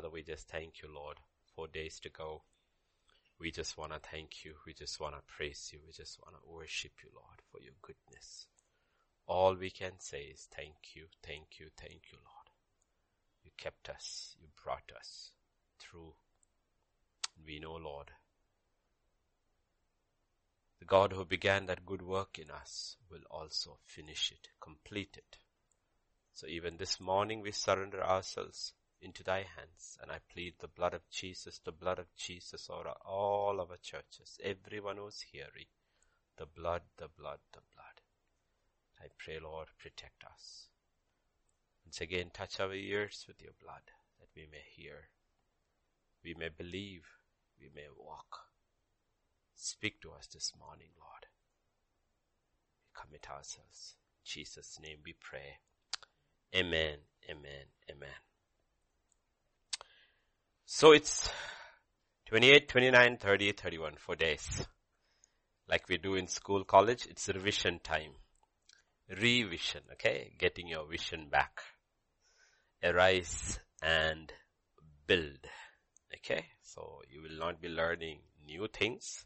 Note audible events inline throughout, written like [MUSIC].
Father, we just thank you, Lord. Four days to go. We just want to thank you. We just want to praise you. We just want to worship you, Lord, for your goodness. All we can say is thank you, thank you, thank you, Lord. You kept us. You brought us through. We know, Lord, the God who began that good work in us will also finish it, complete it. So even this morning we surrender ourselves into thy hands and I plead the blood of Jesus, the blood of Jesus over all our churches, everyone who's hearing, the blood, the blood, the blood. I pray, Lord, protect us. Once again, touch our ears with your blood that we may hear, we may believe, we may walk. Speak to us this morning, Lord. We commit ourselves. In Jesus' name we pray. Amen, amen, amen. So it's 28, 29, 30, 31, four days. Like we do in school, college, it's revision time. Revision, okay? Getting your vision back. Arise and build. Okay? So you will not be learning new things.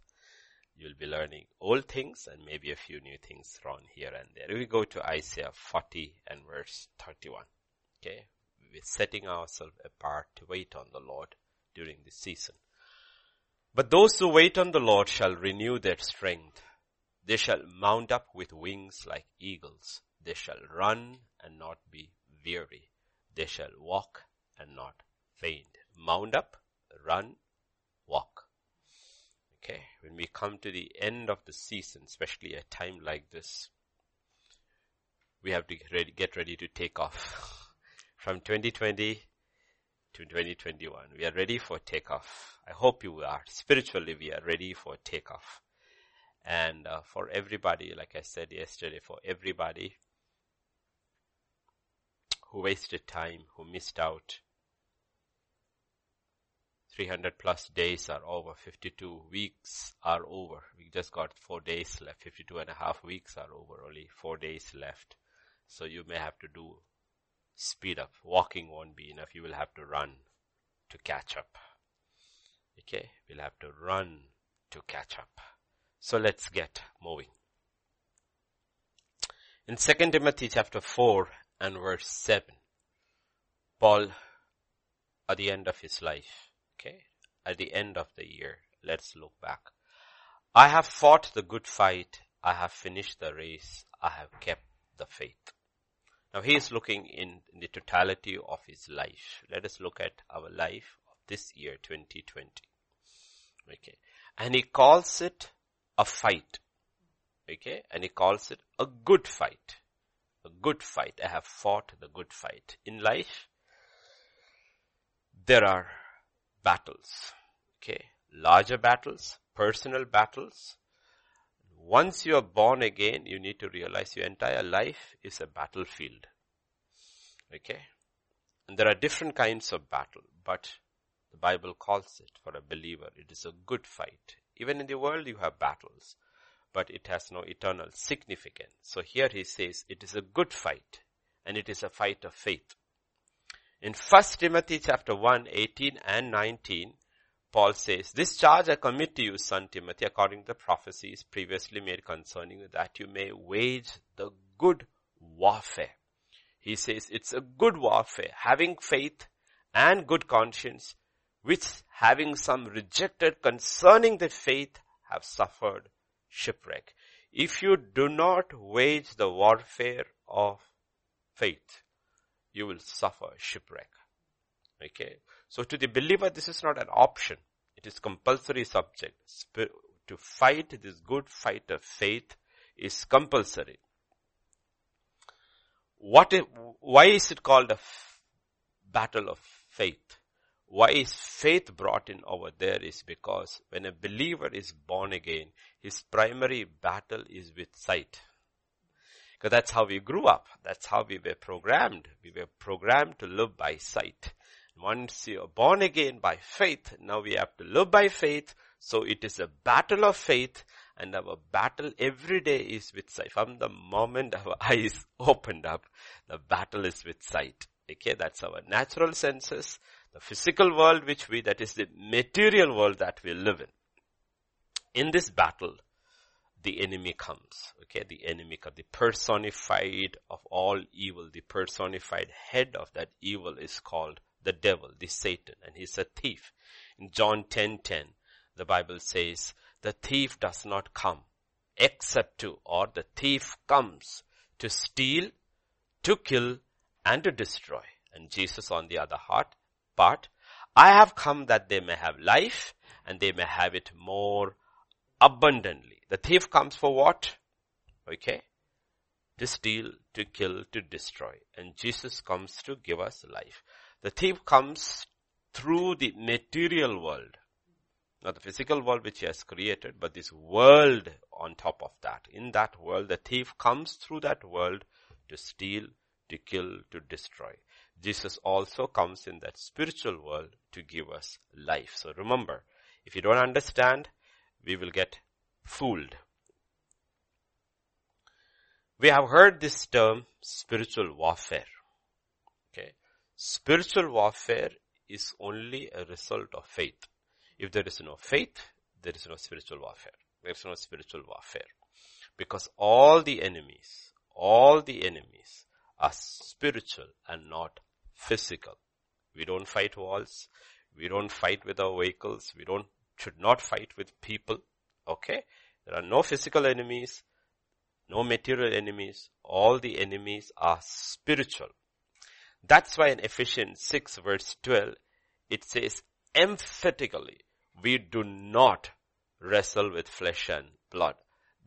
You'll be learning old things and maybe a few new things thrown here and there. We go to Isaiah 40 and verse 31. Okay? Setting ourselves apart to wait on the Lord during this season. But those who wait on the Lord shall renew their strength. They shall mount up with wings like eagles. They shall run and not be weary. They shall walk and not faint. Mount up, run, walk. Okay, when we come to the end of the season, especially a time like this, we have to get ready to take off. [LAUGHS] From 2020 to 2021, we are ready for takeoff. I hope you are. Spiritually, we are ready for takeoff. And uh, for everybody, like I said yesterday, for everybody who wasted time, who missed out, 300 plus days are over, 52 weeks are over. We just got four days left, 52 and a half weeks are over, only four days left. So you may have to do speed up. Walking won't be enough. You will have to run to catch up. Okay, we'll have to run to catch up. So let's get moving. In 2 Timothy chapter 4 and verse 7, Paul, at the end of his life, okay, at the end of the year, let's look back. I have fought the good fight. I have finished the race. I have kept the faith. Now he is looking in, in the totality of his life. Let us look at our life of this year 2020. Okay. And he calls it a fight. Okay. And he calls it a good fight. A good fight. I have fought the good fight. In life, there are battles. Okay. Larger battles, personal battles, once you are born again, you need to realize your entire life is a battlefield. Okay? And there are different kinds of battle, but the Bible calls it for a believer, it is a good fight. Even in the world you have battles, but it has no eternal significance. So here he says it is a good fight, and it is a fight of faith. In 1 Timothy chapter 1, 18 and 19, Paul says, This charge I commit to you, son Timothy, according to the prophecies previously made concerning you, that you may wage the good warfare. He says it's a good warfare, having faith and good conscience, which having some rejected concerning the faith have suffered shipwreck. If you do not wage the warfare of faith, you will suffer shipwreck. Okay. So to the believer, this is not an option. It is compulsory subject. To fight this good fight of faith is compulsory. What is, why is it called a f- battle of faith? Why is faith brought in over there is because when a believer is born again, his primary battle is with sight. Because that's how we grew up. That's how we were programmed. We were programmed to live by sight. Once you are born again by faith, now we have to live by faith. So it is a battle of faith and our battle every day is with sight. From the moment our [LAUGHS] eyes opened up, the battle is with sight. Okay, that's our natural senses. The physical world which we, that is the material world that we live in. In this battle, the enemy comes. Okay, the enemy, comes. the personified of all evil, the personified head of that evil is called the devil, the Satan, and he's a thief. In John 10:10, 10, 10, the Bible says, the thief does not come except to, or the thief comes to steal, to kill, and to destroy. And Jesus on the other heart, part, I have come that they may have life and they may have it more abundantly. The thief comes for what? Okay. To steal, to kill, to destroy. And Jesus comes to give us life. The thief comes through the material world. Not the physical world which he has created, but this world on top of that. In that world, the thief comes through that world to steal, to kill, to destroy. Jesus also comes in that spiritual world to give us life. So remember, if you don't understand, we will get fooled. We have heard this term spiritual warfare. Spiritual warfare is only a result of faith. If there is no faith, there is no spiritual warfare. There is no spiritual warfare. Because all the enemies, all the enemies are spiritual and not physical. We don't fight walls. We don't fight with our vehicles. We don't, should not fight with people. Okay? There are no physical enemies, no material enemies. All the enemies are spiritual. That's why in Ephesians 6 verse 12, it says emphatically, we do not wrestle with flesh and blood.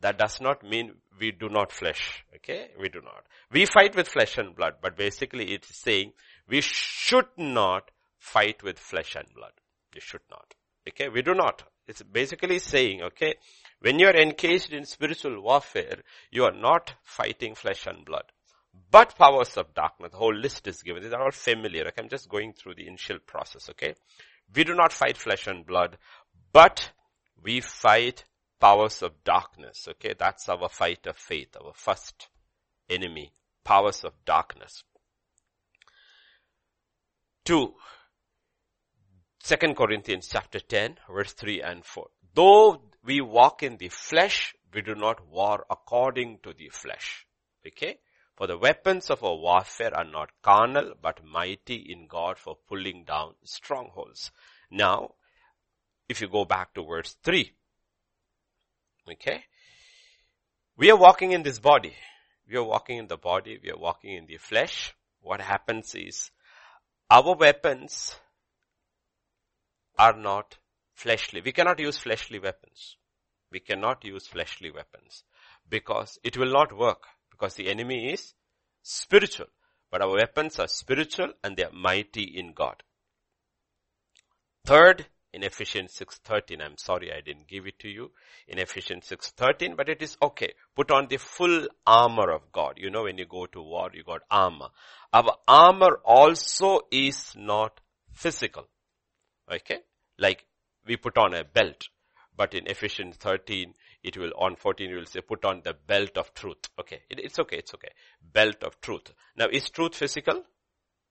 That does not mean we do not flesh. Okay? We do not. We fight with flesh and blood, but basically it's saying we should not fight with flesh and blood. We should not. Okay? We do not. It's basically saying, okay, when you are engaged in spiritual warfare, you are not fighting flesh and blood. But powers of darkness, the whole list is given. These are all familiar. Okay? I'm just going through the initial process, okay? We do not fight flesh and blood, but we fight powers of darkness. Okay, that's our fight of faith, our first enemy, powers of darkness. Two, Second Corinthians chapter 10, verse 3 and 4. Though we walk in the flesh, we do not war according to the flesh. Okay? For the weapons of our warfare are not carnal, but mighty in God for pulling down strongholds. Now, if you go back to verse 3, okay, we are walking in this body. We are walking in the body. We are walking in the flesh. What happens is our weapons are not fleshly. We cannot use fleshly weapons. We cannot use fleshly weapons because it will not work because the enemy is spiritual. But our weapons are spiritual and they are mighty in God. Third, in Ephesians 6.13, I'm sorry I didn't give it to you in Ephesians 6.13, but it is okay. Put on the full armor of God. You know when you go to war, you got armor. Our armor also is not physical. Okay? Like we put on a belt. But in Ephesians 13, it will, on 14, it will say, put on the belt of truth. Okay. It, it's okay. It's okay. Belt of truth. Now, is truth physical?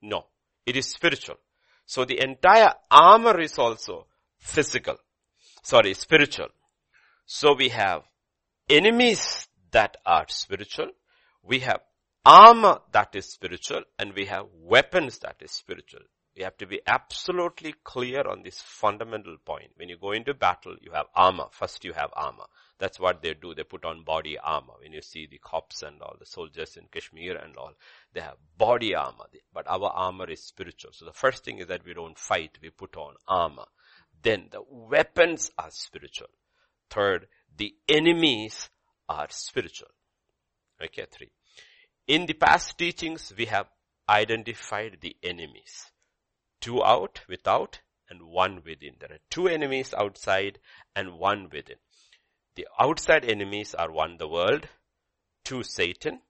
No. It is spiritual. So the entire armor is also physical. Sorry, spiritual. So we have enemies that are spiritual. We have armor that is spiritual and we have weapons that is spiritual. We have to be absolutely clear on this fundamental point. When you go into battle, you have armor. First you have armor. That's what they do. They put on body armor. When you see the cops and all the soldiers in Kashmir and all, they have body armor. But our armor is spiritual. So the first thing is that we don't fight, we put on armor. Then the weapons are spiritual. Third, the enemies are spiritual. Okay, three. In the past teachings, we have identified the enemies two out, without, and one within. There are two enemies outside and one within. The outside enemies are one, the world, two, Satan,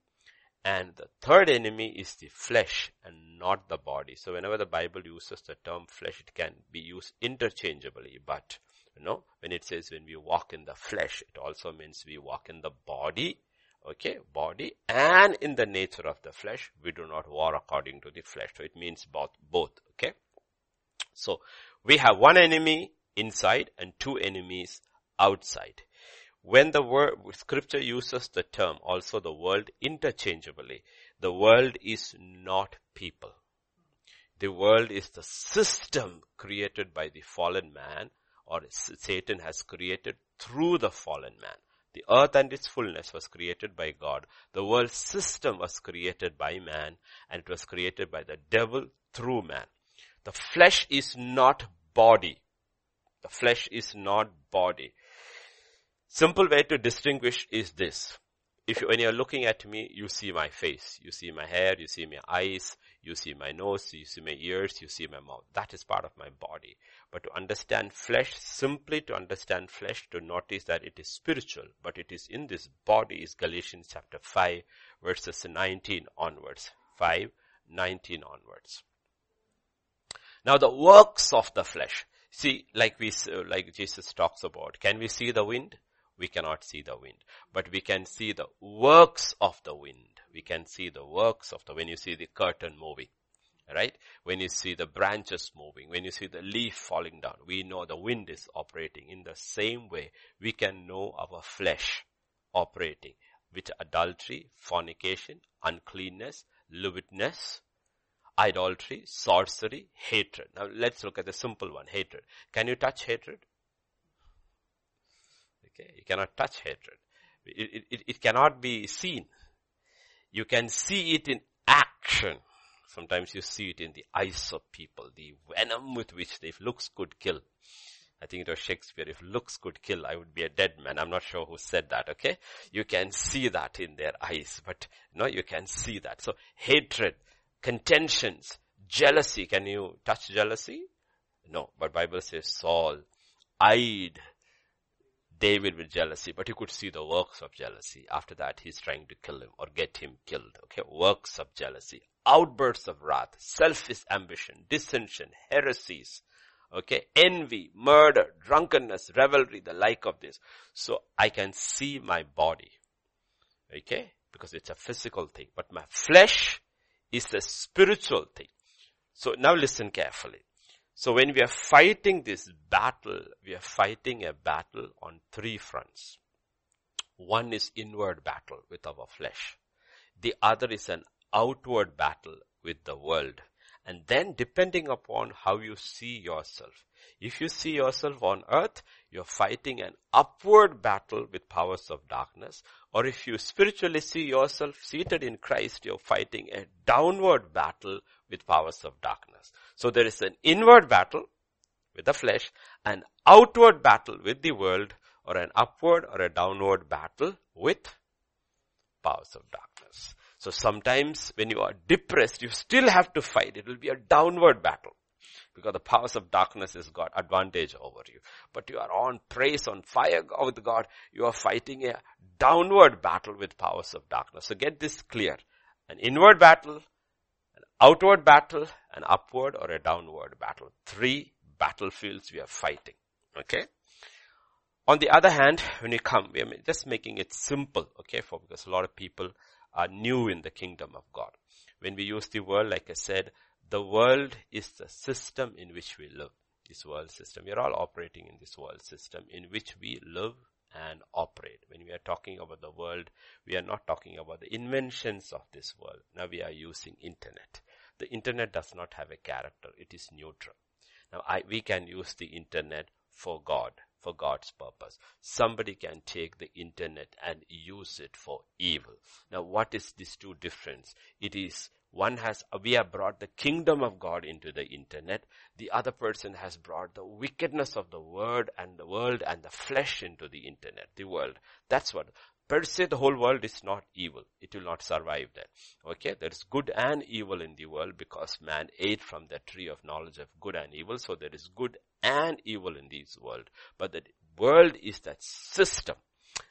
and the third enemy is the flesh and not the body. So whenever the Bible uses the term flesh, it can be used interchangeably, but you know, when it says when we walk in the flesh, it also means we walk in the body, okay, body, and in the nature of the flesh, we do not war according to the flesh. So it means both, both, okay. So we have one enemy inside and two enemies outside. When the word, scripture uses the term also the world interchangeably, the world is not people. The world is the system created by the fallen man or Satan has created through the fallen man. The earth and its fullness was created by God. The world system was created by man and it was created by the devil through man. The flesh is not body. The flesh is not body. Simple way to distinguish is this. If you, when you're looking at me, you see my face, you see my hair, you see my eyes, you see my nose, you see my ears, you see my mouth. That is part of my body. But to understand flesh, simply to understand flesh, to notice that it is spiritual, but it is in this body is Galatians chapter 5 verses 19 onwards. 5, 19 onwards. Now the works of the flesh. See, like we, uh, like Jesus talks about, can we see the wind? we cannot see the wind. But we can see the works of the wind. We can see the works of the, when you see the curtain moving, right? When you see the branches moving, when you see the leaf falling down, we know the wind is operating. In the same way, we can know our flesh operating with adultery, fornication, uncleanness, lewdness, idolatry, sorcery, hatred. Now let's look at the simple one, hatred. Can you touch hatred? Okay, you cannot touch hatred. It, it, it cannot be seen. You can see it in action. Sometimes you see it in the eyes of people, the venom with which they, if looks could kill. I think it was Shakespeare, if looks could kill, I would be a dead man. I'm not sure who said that, okay? You can see that in their eyes, but no, you can see that. So hatred, contentions, jealousy, can you touch jealousy? No, but Bible says Saul eyed David with jealousy, but you could see the works of jealousy. After that, he's trying to kill him or get him killed. Okay, works of jealousy, outbursts of wrath, selfish ambition, dissension, heresies, okay, envy, murder, drunkenness, revelry, the like of this. So I can see my body, okay, because it's a physical thing, but my flesh is a spiritual thing. So now listen carefully. So when we are fighting this battle, we are fighting a battle on three fronts. One is inward battle with our flesh. The other is an outward battle with the world. And then depending upon how you see yourself, if you see yourself on earth, you're fighting an upward battle with powers of darkness. Or if you spiritually see yourself seated in Christ, you're fighting a downward battle with powers of darkness. So there is an inward battle with the flesh, an outward battle with the world, or an upward or a downward battle with powers of darkness. So sometimes when you are depressed, you still have to fight. It will be a downward battle because the powers of darkness has got advantage over you. But you are on praise, on fire with God. You are fighting a downward battle with powers of darkness. So get this clear. An inward battle, an outward battle, an upward or a downward battle. Three battlefields we are fighting. Okay? On the other hand, when you come, we are just making it simple, okay, for because a lot of people are new in the kingdom of God. When we use the word, like I said, the world is the system in which we live. This world system. We are all operating in this world system in which we live and operate. When we are talking about the world, we are not talking about the inventions of this world. Now we are using internet. The internet does not have a character. It is neutral. Now I, we can use the internet for God, for God's purpose. Somebody can take the internet and use it for evil. Now what is this two difference? It is one has, we have brought the kingdom of God into the internet. The other person has brought the wickedness of the word and the world and the flesh into the internet, the world. That's what, per se the whole world is not evil. It will not survive that. Okay, there is good and evil in the world because man ate from the tree of knowledge of good and evil. So there is good and evil in this world. But the world is that system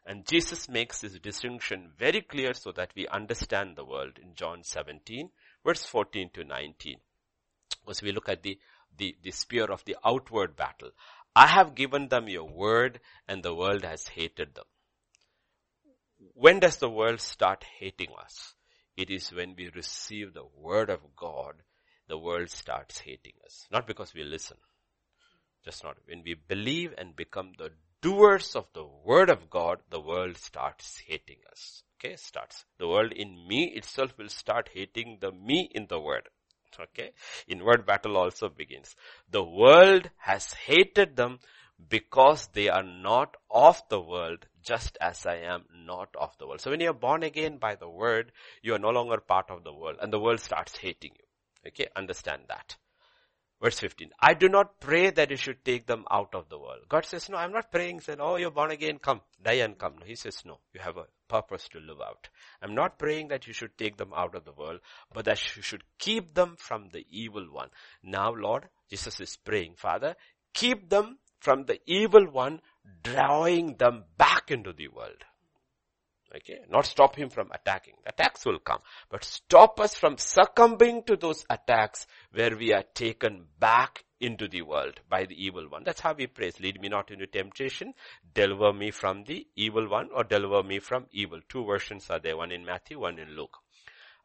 and Jesus makes this distinction very clear so that we understand the world in John 17 verse 14 to 19. Because we look at the, the, the spear of the outward battle. I have given them your word and the world has hated them. When does the world start hating us? It is when we receive the word of God the world starts hating us. Not because we listen. Just not. When we believe and become the doers of the word of God, the world starts hating us. Okay, starts. The world in me itself will start hating the me in the word. Okay, inward battle also begins. The world has hated them because they are not of the world, just as I am not of the world. So when you are born again by the word, you are no longer part of the world and the world starts hating you. Okay, understand that. Verse 15. I do not pray that you should take them out of the world. God says, no, I'm not praying, saying, oh, you're born again, come, die and come. No, he says, no, you have a purpose to live out. I'm not praying that you should take them out of the world, but that you should keep them from the evil one. Now, Lord, Jesus is praying, Father, keep them from the evil one, drawing them back into the world. Okay, not stop him from attacking. The attacks will come, but stop us from succumbing to those attacks where we are taken back into the world by the evil one. That's how we pray. Lead me not into temptation. Deliver me from the evil one or deliver me from evil. Two versions are there. One in Matthew, one in Luke.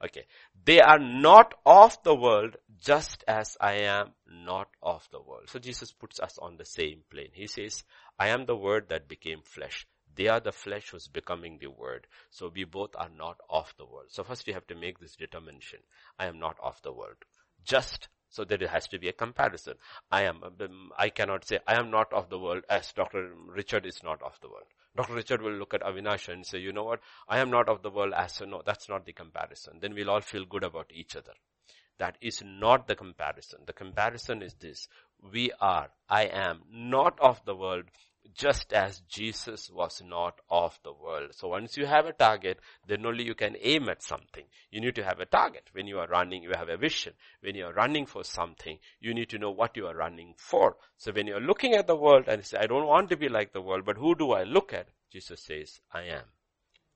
Okay. They are not of the world just as I am not of the world. So Jesus puts us on the same plane. He says, I am the word that became flesh. They are the flesh who's becoming the word. So we both are not of the world. So first we have to make this determination. I am not of the world. Just so there has to be a comparison. I am, um, I cannot say I am not of the world as Dr. Richard is not of the world. Dr. Richard will look at Avinash and say, you know what? I am not of the world as so no, that's not the comparison. Then we'll all feel good about each other. That is not the comparison. The comparison is this. We are, I am not of the world just as Jesus was not of the world. So once you have a target, then only you can aim at something. You need to have a target. When you are running, you have a vision. When you are running for something, you need to know what you are running for. So when you are looking at the world and say, I don't want to be like the world, but who do I look at? Jesus says, I am.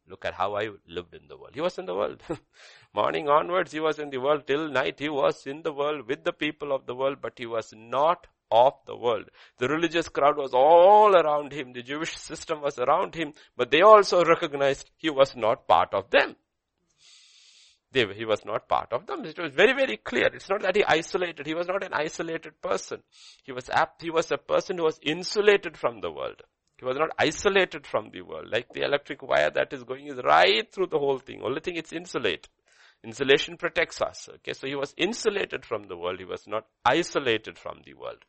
Look at how I lived in the world. He was in the world. [LAUGHS] Morning onwards, he was in the world. Till night, he was in the world with the people of the world, but he was not of the world. The religious crowd was all around him. The Jewish system was around him, but they also recognized he was not part of them. They, he was not part of them. It was very, very clear. It's not that he isolated. He was not an isolated person. He was apt, he was a person who was insulated from the world. He was not isolated from the world. Like the electric wire that is going is right through the whole thing. Only thing it's insulated. Insulation protects us. Okay, so he was insulated from the world. He was not isolated from the world.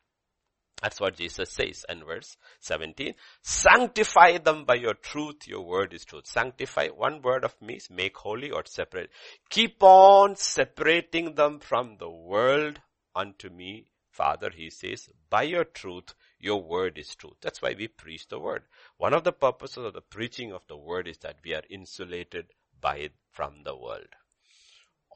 That's what Jesus says in verse 17. Sanctify them by your truth. Your word is truth. Sanctify, one word of me is make holy or separate. Keep on separating them from the world unto me. Father, he says, by your truth, your word is truth. That's why we preach the word. One of the purposes of the preaching of the word is that we are insulated by it from the world.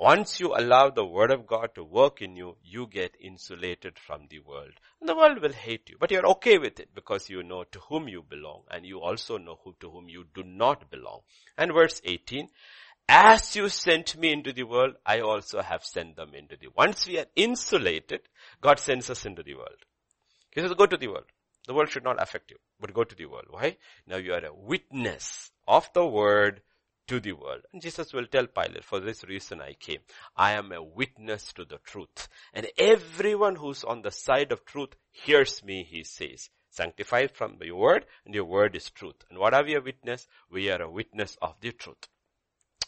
Once you allow the word of God to work in you, you get insulated from the world. And the world will hate you, but you're okay with it because you know to whom you belong and you also know who, to whom you do not belong. And verse 18, as you sent me into the world, I also have sent them into the world. Once we are insulated, God sends us into the world. He says, go to the world. The world should not affect you, but go to the world. Why? Now you are a witness of the word to the world. And Jesus will tell Pilate, for this reason I came. I am a witness to the truth. And everyone who's on the side of truth hears me, he says. Sanctified from your word, and your word is truth. And what are we a witness? We are a witness of the truth.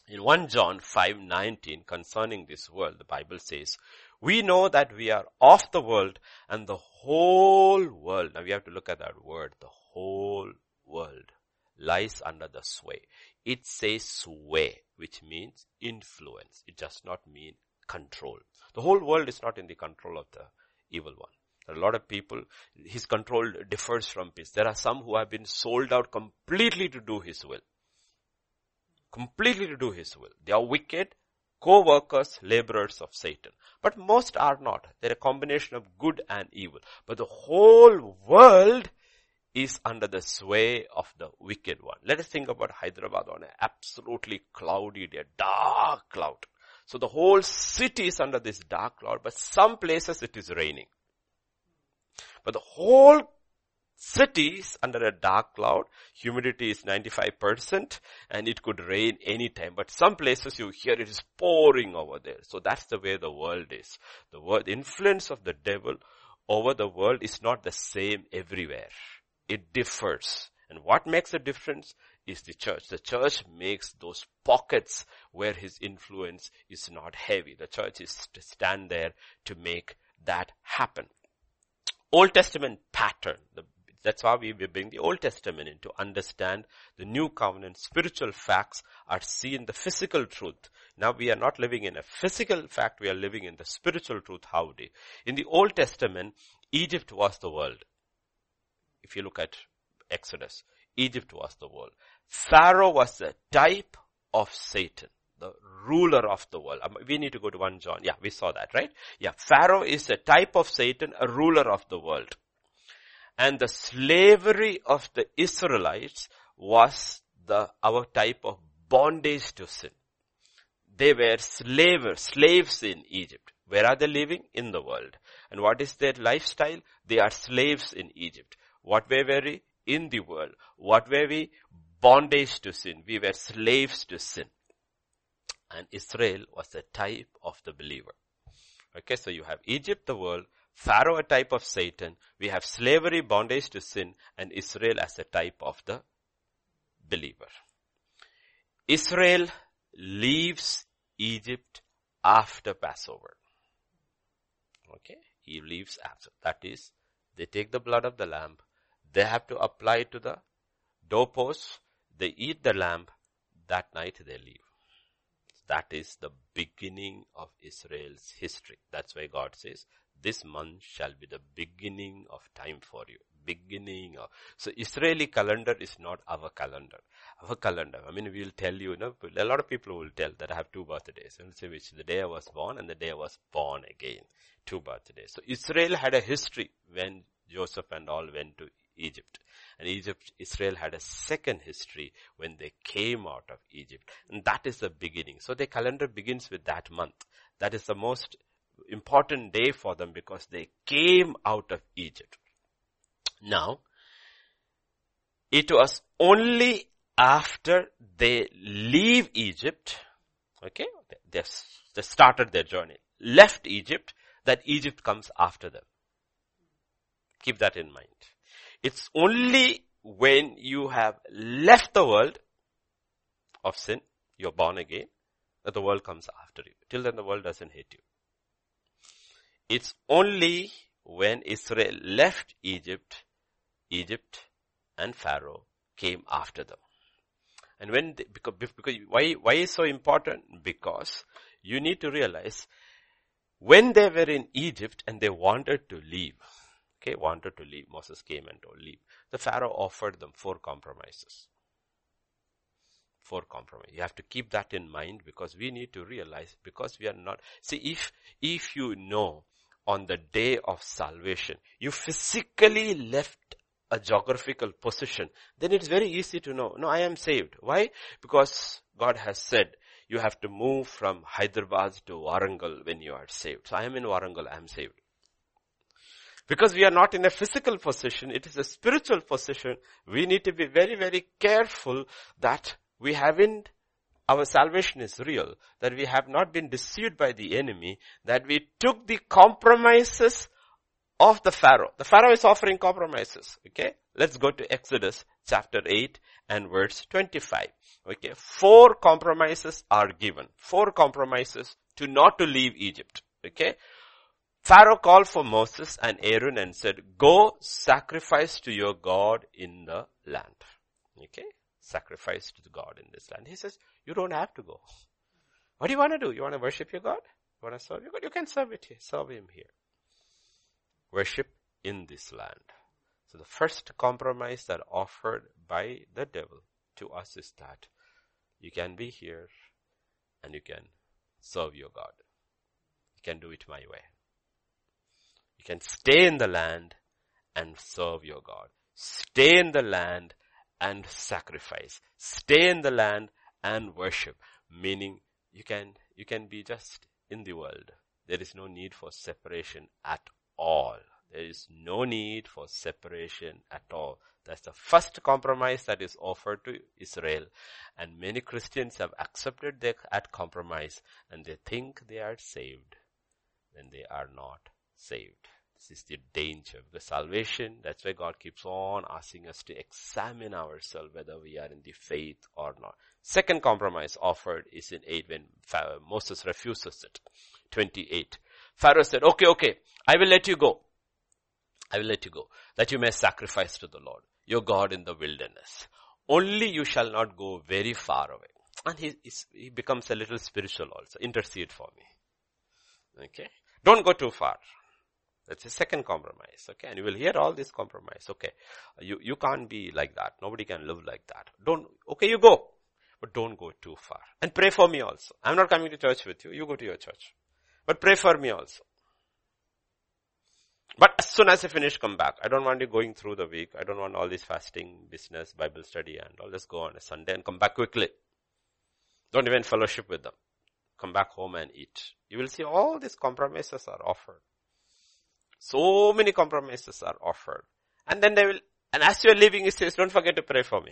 In 1 John 5:19 concerning this world, the Bible says, we know that we are of the world and the whole world. Now we have to look at that word, the whole world lies under the sway. It says sway, which means influence. It does not mean control. The whole world is not in the control of the evil one. a lot of people, his control differs from his. There are some who have been sold out completely to do his will. Completely to do his will. They are wicked, co-workers, laborers of Satan. But most are not. They're a combination of good and evil. But the whole world is under the sway of the wicked one. Let us think about Hyderabad on an absolutely cloudy day, dark cloud. So the whole city is under this dark cloud, but some places it is raining. But the whole city is under a dark cloud. Humidity is 95% and it could rain anytime. But some places you hear it is pouring over there. So that's the way the world is. The world, the influence of the devil over the world is not the same everywhere. It differs. And what makes a difference is the church. The church makes those pockets where his influence is not heavy. The church is to stand there to make that happen. Old Testament pattern. The, that's why we bring the Old Testament in to understand the new covenant. Spiritual facts are seen the physical truth. Now we are not living in a physical fact, we are living in the spiritual truth. Howdy. In the Old Testament, Egypt was the world. If you look at Exodus, Egypt was the world. Pharaoh was a type of Satan, the ruler of the world. Um, we need to go to 1 John. Yeah, we saw that, right? Yeah, Pharaoh is a type of Satan, a ruler of the world. And the slavery of the Israelites was the, our type of bondage to sin. They were slavers, slaves in Egypt. Where are they living? In the world. And what is their lifestyle? They are slaves in Egypt. What were we? In the world. What were we? Bondage to sin. We were slaves to sin. And Israel was a type of the believer. Okay, so you have Egypt, the world, Pharaoh a type of Satan, we have slavery, bondage to sin, and Israel as a type of the believer. Israel leaves Egypt after Passover. Okay, he leaves after. That is, they take the blood of the lamb, they have to apply to the doorposts, they eat the lamb, that night they leave. That is the beginning of Israel's history. That's why God says, this month shall be the beginning of time for you. Beginning of, so Israeli calendar is not our calendar. Our calendar, I mean, we'll tell you, you know, a lot of people will tell that I have two birthdays. And say which the day I was born and the day I was born again. Two birthdays. So Israel had a history when Joseph and all went to Egypt. And Egypt, Israel had a second history when they came out of Egypt. And that is the beginning. So their calendar begins with that month. That is the most important day for them because they came out of Egypt. Now, it was only after they leave Egypt, okay, they, they started their journey, left Egypt, that Egypt comes after them. Keep that in mind. It's only when you have left the world of sin, you're born again, that the world comes after you. Till then the world doesn't hate you. It's only when Israel left Egypt, Egypt and Pharaoh came after them. And when, they, because, because, why, why is so important? Because you need to realize when they were in Egypt and they wanted to leave, okay, wanted to leave, Moses came and told leave. The Pharaoh offered them four compromises. Four compromises. You have to keep that in mind because we need to realize because we are not, see if, if you know on the day of salvation, you physically left a geographical position, then it's very easy to know, no, I am saved. Why? Because God has said, you have to move from Hyderabad to Warangal when you are saved. So I am in Warangal, I am saved. Because we are not in a physical position, it is a spiritual position. We need to be very, very careful that we haven't our salvation is real, that we have not been deceived by the enemy, that we took the compromises of the Pharaoh. The Pharaoh is offering compromises. Okay. Let's go to Exodus chapter 8 and verse 25. Okay. Four compromises are given. Four compromises to not to leave Egypt. Okay. Pharaoh called for Moses and Aaron and said, go sacrifice to your God in the land. Okay sacrifice to the God in this land. He says, you don't have to go. What do you want to do? You want to worship your God? You want to serve your God? You can serve it here. Serve Him here. Worship in this land. So the first compromise that offered by the devil to us is that you can be here and you can serve your God. You can do it my way. You can stay in the land and serve your God. Stay in the land and sacrifice. Stay in the land and worship. Meaning you can, you can be just in the world. There is no need for separation at all. There is no need for separation at all. That's the first compromise that is offered to Israel. And many Christians have accepted that compromise and they think they are saved when they are not saved. This is the danger. The salvation, that's why God keeps on asking us to examine ourselves whether we are in the faith or not. Second compromise offered is in 8 when Moses refuses it. 28. Pharaoh said, okay, okay, I will let you go. I will let you go, that you may sacrifice to the Lord, your God in the wilderness. Only you shall not go very far away. And he, he becomes a little spiritual also. Intercede for me. Okay. Don't go too far. That's a second compromise. Okay. And you will hear all this compromise. Okay. You, you can't be like that. Nobody can live like that. Don't, okay, you go. But don't go too far. And pray for me also. I'm not coming to church with you. You go to your church. But pray for me also. But as soon as I finish, come back. I don't want you going through the week. I don't want all this fasting, business, Bible study and all. Let's go on a Sunday and come back quickly. Don't even fellowship with them. Come back home and eat. You will see all these compromises are offered. So many compromises are offered. And then they will, and as you're leaving, he says, don't forget to pray for me.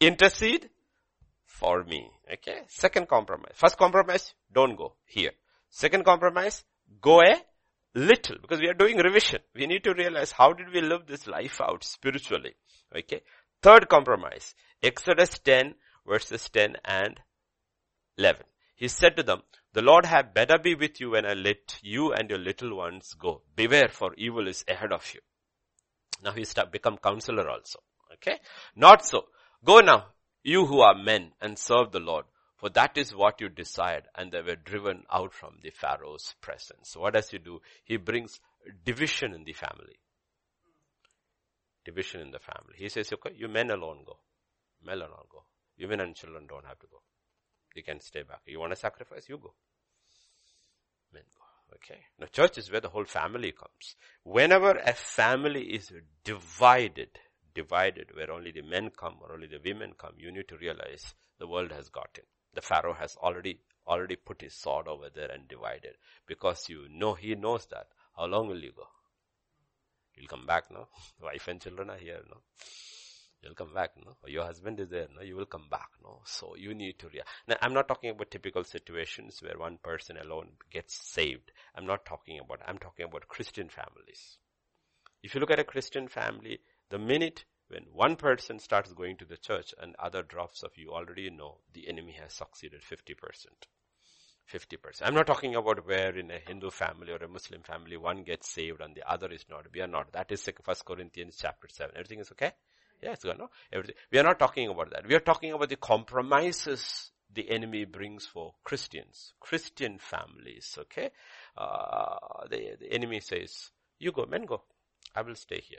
Intercede for me. Okay. Second compromise. First compromise, don't go here. Second compromise, go a little because we are doing revision. We need to realize how did we live this life out spiritually. Okay. Third compromise, Exodus 10 verses 10 and 11. He said to them, the Lord had better be with you when I let you and your little ones go. Beware for evil is ahead of you. Now he start become counselor also. Okay. Not so. Go now, you who are men and serve the Lord. For that is what you desired and they were driven out from the Pharaoh's presence. What does he do? He brings division in the family. Division in the family. He says, okay, you men alone go. Men alone go. Women and children don't have to go. You can stay back. You want to sacrifice? You go. Men go. Okay. Now church is where the whole family comes. Whenever a family is divided, divided, where only the men come or only the women come, you need to realize the world has gotten the Pharaoh has already, already put his sword over there and divided. Because you know, he knows that. How long will you go? You'll come back, no? [LAUGHS] Wife and children are here, no? You'll come back, no? Or your husband is there, no? You will come back, no? So you need to react. Now, I'm not talking about typical situations where one person alone gets saved. I'm not talking about, I'm talking about Christian families. If you look at a Christian family, the minute when one person starts going to the church and other drops of you already know the enemy has succeeded 50%. 50%. I'm not talking about where in a Hindu family or a Muslim family one gets saved and the other is not. We are not. That is First Corinthians chapter 7. Everything is okay? Yeah, it's good, no? Everything. We are not talking about that. We are talking about the compromises the enemy brings for Christians, Christian families, okay? Uh, the, the enemy says, you go, men go. I will stay here.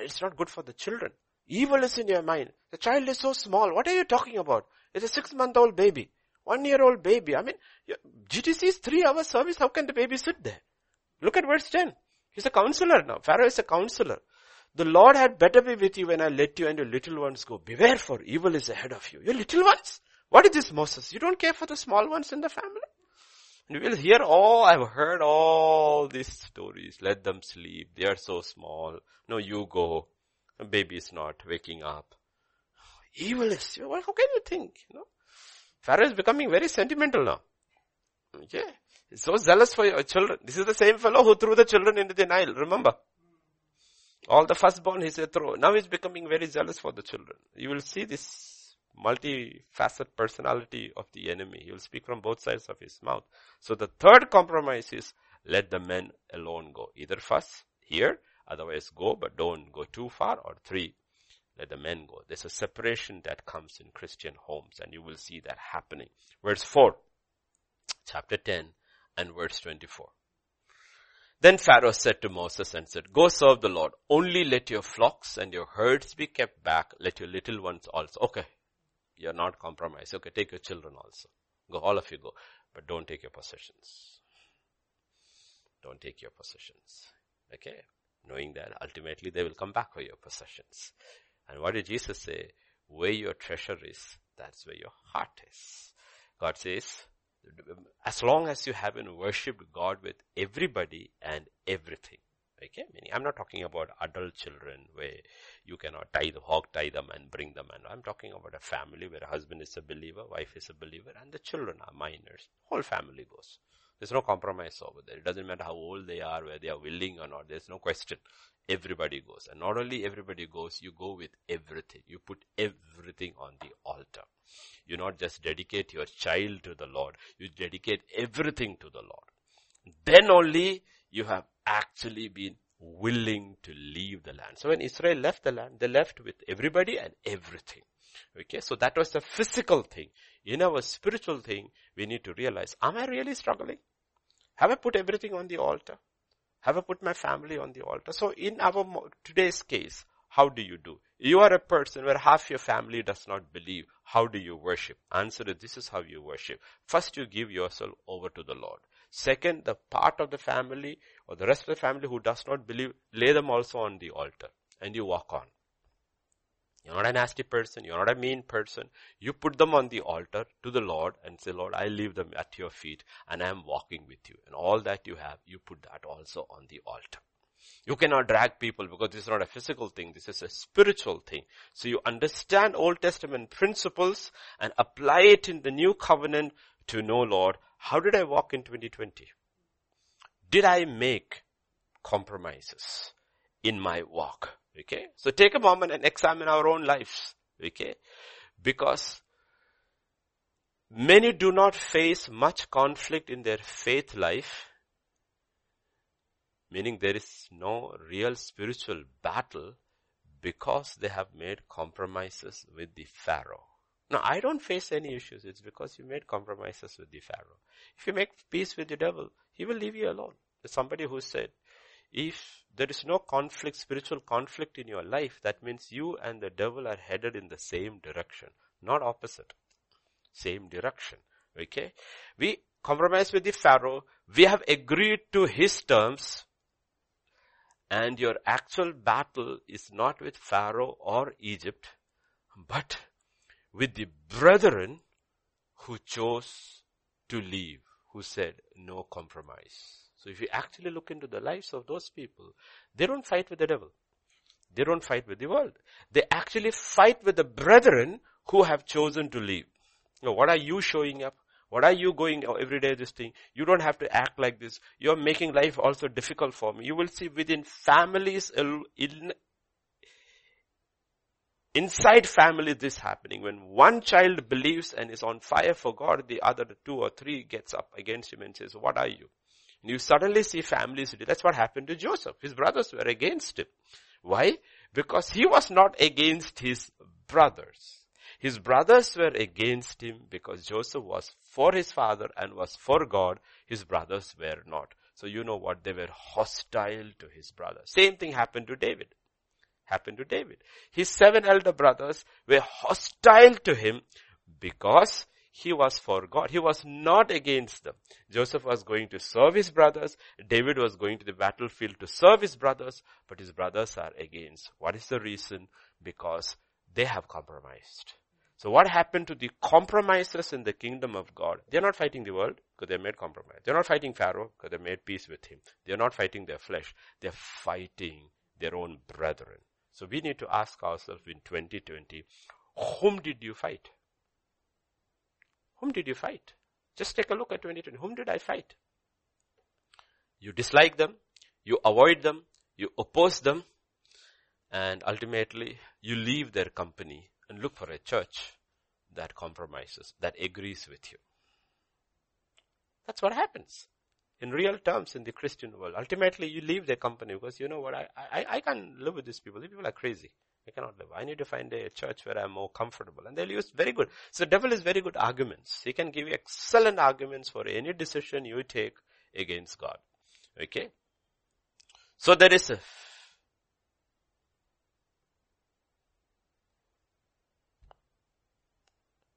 It's not good for the children. Evil is in your mind. The child is so small. What are you talking about? It's a six month old baby. One year old baby. I mean, GTC is three hour service. How can the baby sit there? Look at verse 10. He's a counselor now. Pharaoh is a counselor. The Lord had better be with you when I let you and your little ones go. Beware for evil is ahead of you. Your little ones? What is this Moses? You don't care for the small ones in the family? And we will hear all, I've heard all these stories. Let them sleep. They are so small. No, you go. The baby is not waking up. Evil is, well, how can you think? You know? Pharaoh is becoming very sentimental now. He's so zealous for your children. This is the same fellow who threw the children into the Nile, remember? All the firstborn he said throw. Now he's becoming very zealous for the children. You will see this multifaceted personality of the enemy. He will speak from both sides of his mouth. So the third compromise is let the men alone go. Either first here, otherwise go, but don't go too far, or three, let the men go. There's a separation that comes in Christian homes and you will see that happening. Verse 4, chapter 10 and verse 24. Then Pharaoh said to Moses and said, Go serve the Lord. Only let your flocks and your herds be kept back. Let your little ones also. Okay, you're not compromised. Okay, take your children also. Go, all of you go. But don't take your possessions. Don't take your possessions. Okay? Knowing that ultimately they will come back for your possessions. And what did Jesus say? Where your treasure is, that's where your heart is. God says, As long as you haven't worshipped God with everybody and everything. Okay, meaning I'm not talking about adult children where you cannot tie the hog, tie them and bring them. And I'm talking about a family where husband is a believer, wife is a believer, and the children are minors. Whole family goes. There's no compromise over there. It doesn't matter how old they are, whether they are willing or not. There's no question. Everybody goes. And not only everybody goes, you go with everything. You put everything on the altar. You not just dedicate your child to the Lord. You dedicate everything to the Lord. Then only you have actually been willing to leave the land. So when Israel left the land, they left with everybody and everything. Okay, so that was the physical thing. In our spiritual thing, we need to realize, am I really struggling? Have I put everything on the altar? Have I put my family on the altar? So in our today's case, how do you do? You are a person where half your family does not believe. How do you worship? Answer is this is how you worship. First you give yourself over to the Lord. Second, the part of the family or the rest of the family who does not believe, lay them also on the altar and you walk on. You're not a nasty person. You're not a mean person. You put them on the altar to the Lord and say, Lord, I leave them at your feet and I am walking with you. And all that you have, you put that also on the altar. You cannot drag people because this is not a physical thing. This is a spiritual thing. So you understand Old Testament principles and apply it in the new covenant to know, Lord, how did I walk in 2020? Did I make compromises in my walk? Okay. So take a moment and examine our own lives. Okay. Because many do not face much conflict in their faith life. Meaning there is no real spiritual battle because they have made compromises with the Pharaoh. Now, I don't face any issues. It's because you made compromises with the Pharaoh. If you make peace with the devil, he will leave you alone. There's somebody who said, if there is no conflict, spiritual conflict in your life, that means you and the devil are headed in the same direction, not opposite. Same direction. Okay? We compromise with the Pharaoh. We have agreed to his terms. And your actual battle is not with Pharaoh or Egypt, but with the brethren who chose to leave, who said no compromise. So if you actually look into the lives of those people, they don't fight with the devil. They don't fight with the world. They actually fight with the brethren who have chosen to leave. Now, what are you showing up? What are you going every day this thing? You don't have to act like this. You're making life also difficult for me. You will see within families, uh, in, inside family this happening. When one child believes and is on fire for God, the other two or three gets up against him and says, what are you? And you suddenly see families, that's what happened to Joseph. His brothers were against him. Why? Because he was not against his brothers. His brothers were against him because Joseph was for his father and was for God. His brothers were not. So you know what? They were hostile to his brother. Same thing happened to David happened to David. His seven elder brothers were hostile to him because he was for God. He was not against them. Joseph was going to serve his brothers. David was going to the battlefield to serve his brothers, but his brothers are against. What is the reason? Because they have compromised. So what happened to the compromisers in the kingdom of God? They're not fighting the world because they made compromise. They're not fighting Pharaoh because they made peace with him. They're not fighting their flesh. They're fighting their own brethren. So we need to ask ourselves in 2020, whom did you fight? Whom did you fight? Just take a look at 2020. Whom did I fight? You dislike them, you avoid them, you oppose them, and ultimately you leave their company and look for a church that compromises, that agrees with you. That's what happens in real terms in the Christian world. Ultimately, you leave their company because you know what, I, I, I can't live with these people. These people are crazy. I cannot live. I need to find a church where I'm more comfortable. And they'll use very good. So the devil is very good arguments. He can give you excellent arguments for any decision you take against God. Okay? So there is a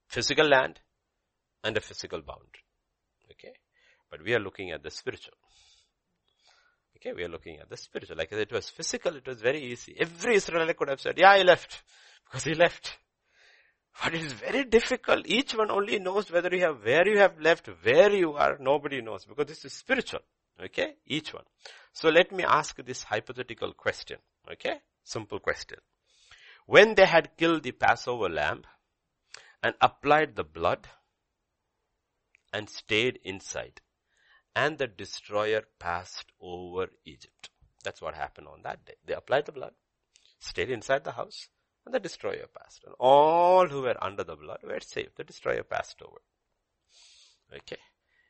physical land and a physical boundary. Okay? But we are looking at the spiritual. Okay, we are looking at the spiritual. Like it was physical, it was very easy. Every Israelite could have said, yeah, I left. Because he left. But it is very difficult. Each one only knows whether you have, where you have left, where you are, nobody knows because this is spiritual. Okay? Each one. So let me ask this hypothetical question. Okay? Simple question. When they had killed the Passover lamb and applied the blood and stayed inside and the destroyer passed over Egypt. That's what happened on that day. They applied the blood, stayed inside the house, and the destroyer passed. And all who were under the blood were saved. The destroyer passed over. Okay.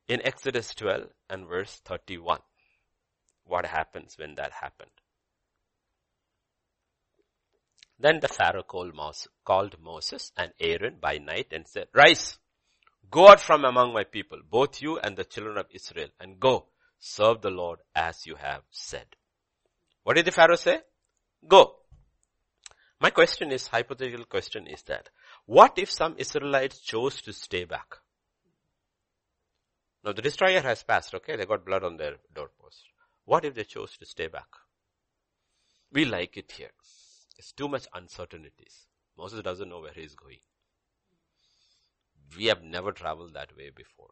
In Exodus 12 and verse 31, what happens when that happened? Then the Pharaoh called Moses, called Moses and Aaron by night and said, Rise, go out from among my people, both you and the children of Israel, and go, serve the Lord as you have said. What did the Pharaoh say? Go. My question is, hypothetical question is that, what if some Israelites chose to stay back? Now the destroyer has passed, okay? They got blood on their doorpost. What if they chose to stay back? We like it here. It's too much uncertainties. Moses doesn't know where he is going. We have never traveled that way before.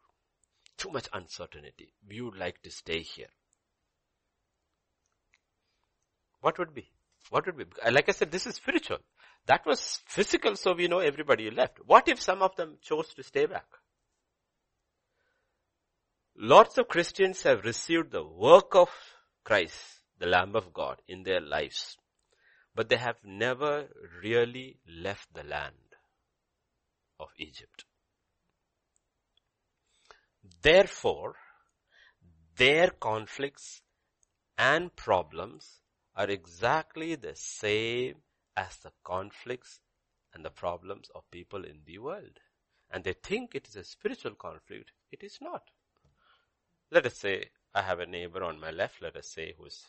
Too much uncertainty. We would like to stay here. What would be? What would be? Uh, like I said, this is spiritual. That was physical, so we know everybody left. What if some of them chose to stay back? Lots of Christians have received the work of Christ, the Lamb of God, in their lives, but they have never really left the land of Egypt. Therefore, their conflicts and problems are exactly the same as the conflicts and the problems of people in the world. And they think it is a spiritual conflict. It is not. Let us say I have a neighbor on my left, let us say who's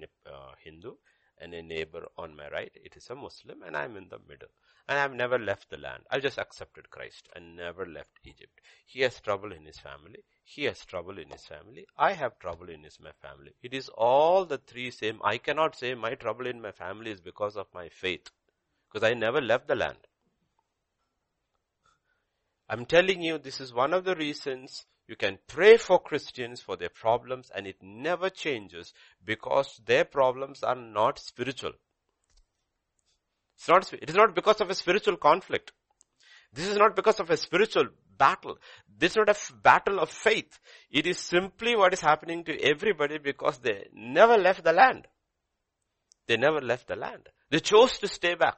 uh, Hindu, and a neighbor on my right, it is a Muslim, and I'm in the middle. And I've never left the land. I've just accepted Christ and never left Egypt. He has trouble in his family. He has trouble in his family. I have trouble in his my family. It is all the three same. I cannot say my trouble in my family is because of my faith. Because I never left the land. I'm telling you, this is one of the reasons you can pray for Christians for their problems and it never changes because their problems are not spiritual. It's not, it is not because of a spiritual conflict. This is not because of a spiritual battle. This is not a battle of faith. It is simply what is happening to everybody because they never left the land. They never left the land. They chose to stay back.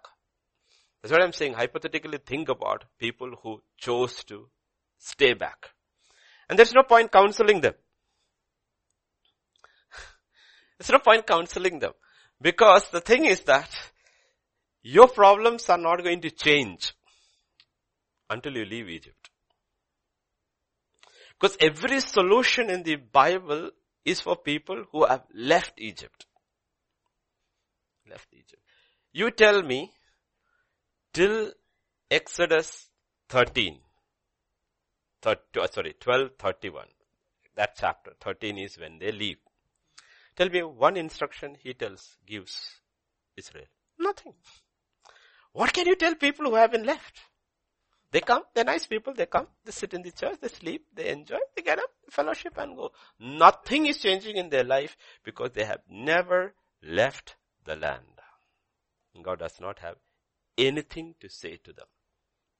That's what I'm saying. Hypothetically think about people who chose to stay back. And there's no point counseling them. [LAUGHS] there's no point counseling them. Because the thing is that your problems are not going to change until you leave Egypt. Because every solution in the Bible is for people who have left Egypt. Left Egypt. You tell me till Exodus 13, 30, uh, sorry, 1231. That chapter, 13 is when they leave. Tell me one instruction he tells, gives Israel. Nothing. What can you tell people who have been left? They come, they're nice people, they come, they sit in the church, they sleep, they enjoy, they get up, fellowship and go. Nothing is changing in their life because they have never left the land. God does not have anything to say to them.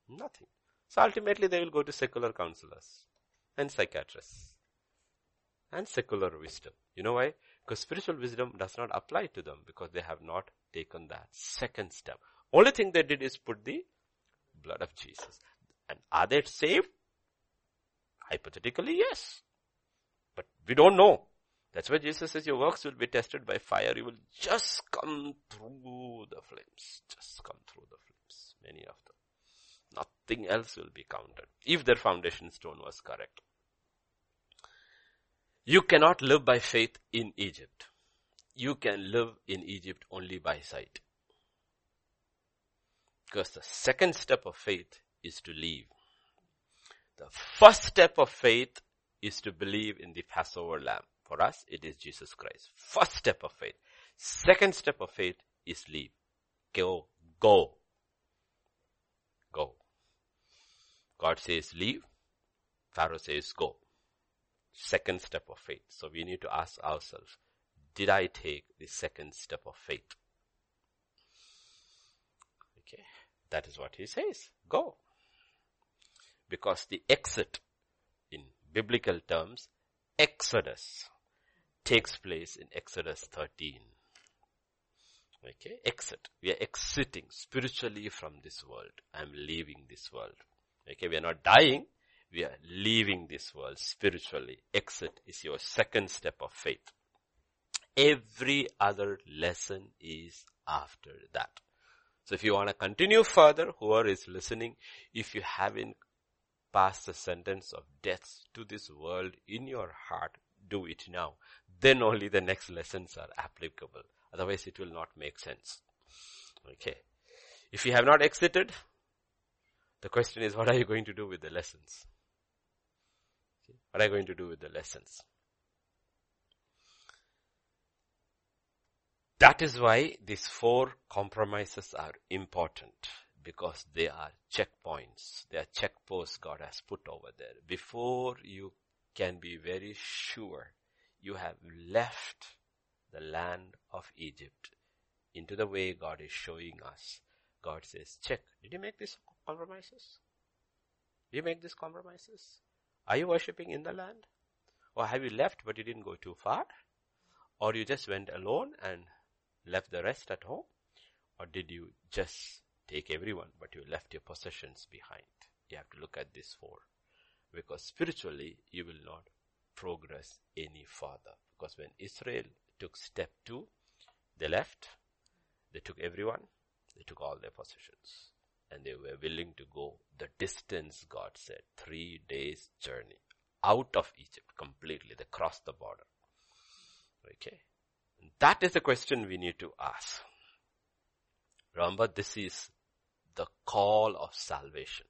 Nothing. So ultimately they will go to secular counselors and psychiatrists and secular wisdom. You know why? Because spiritual wisdom does not apply to them because they have not taken that second step. Only thing they did is put the blood of Jesus. And are they saved? Hypothetically, yes. But we don't know. That's why Jesus says your works will be tested by fire. You will just come through the flames. Just come through the flames. Many of them. Nothing else will be counted. If their foundation stone was correct. You cannot live by faith in Egypt. You can live in Egypt only by sight. Because the second step of faith is to leave. The first step of faith is to believe in the Passover lamb. For us, it is Jesus Christ. First step of faith. Second step of faith is leave. Go. Go. Go. God says leave. Pharaoh says go. Second step of faith. So we need to ask ourselves, did I take the second step of faith? Okay. That is what he says. Go. Because the exit in biblical terms, exodus takes place in Exodus 13. Okay, exit. We are exiting spiritually from this world. I'm leaving this world. Okay, we are not dying. We are leaving this world spiritually. Exit is your second step of faith. Every other lesson is after that. So if you want to continue further, whoever is listening, if you haven't passed the sentence of death to this world in your heart, do it now. Then only the next lessons are applicable. Otherwise it will not make sense. Okay. If you have not exited, the question is [LAUGHS] what are you going to do with the lessons? What are you going to do with the lessons? That is why these four compromises are important because they are checkpoints. They are checkposts God has put over there. Before you can be very sure you have left the land of Egypt into the way God is showing us. God says, check. Did you make these compromises? You make these compromises? Are you worshipping in the land? Or have you left but you didn't go too far? Or you just went alone and left the rest at home? Or did you just take everyone, but you left your possessions behind? You have to look at this four. Because spiritually, you will not progress any further. Because when Israel took step two, they left, they took everyone, they took all their possessions. And they were willing to go the distance, God said, three days journey out of Egypt completely. They crossed the border. Okay. That is the question we need to ask. Remember, this is the call of salvation.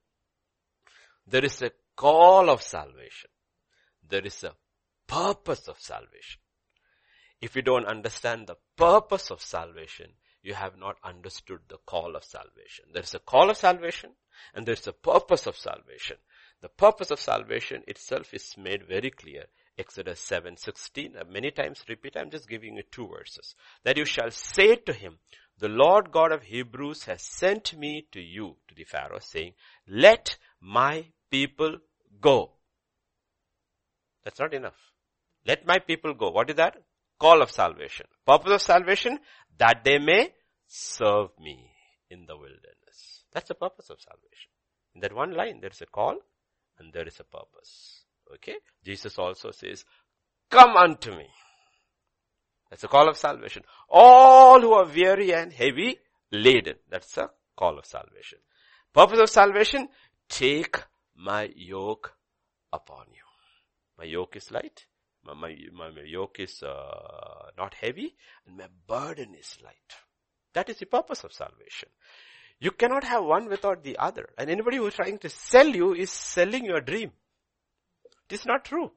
There is a call of salvation. There is a purpose of salvation. If you don't understand the purpose of salvation, you have not understood the call of salvation. There is a call of salvation and there is a purpose of salvation. The purpose of salvation itself is made very clear Exodus 7:16. Uh, many times repeat. I'm just giving you two verses. That you shall say to him, the Lord God of Hebrews has sent me to you, to the Pharaoh, saying, let my people go. That's not enough. Let my people go. What is that? Call of salvation. Purpose of salvation, that they may serve me in the wilderness. That's the purpose of salvation. In that one line, there is a call and there is a purpose. Okay? Jesus also says, come unto me. That's a call of salvation. All who are weary and heavy laden. That's a call of salvation. Purpose of salvation, take my yoke upon you. My yoke is light. My, my, my yoke is uh, not heavy and my burden is light. That is the purpose of salvation. You cannot have one without the other. And anybody who is trying to sell you is selling your dream. It is not true.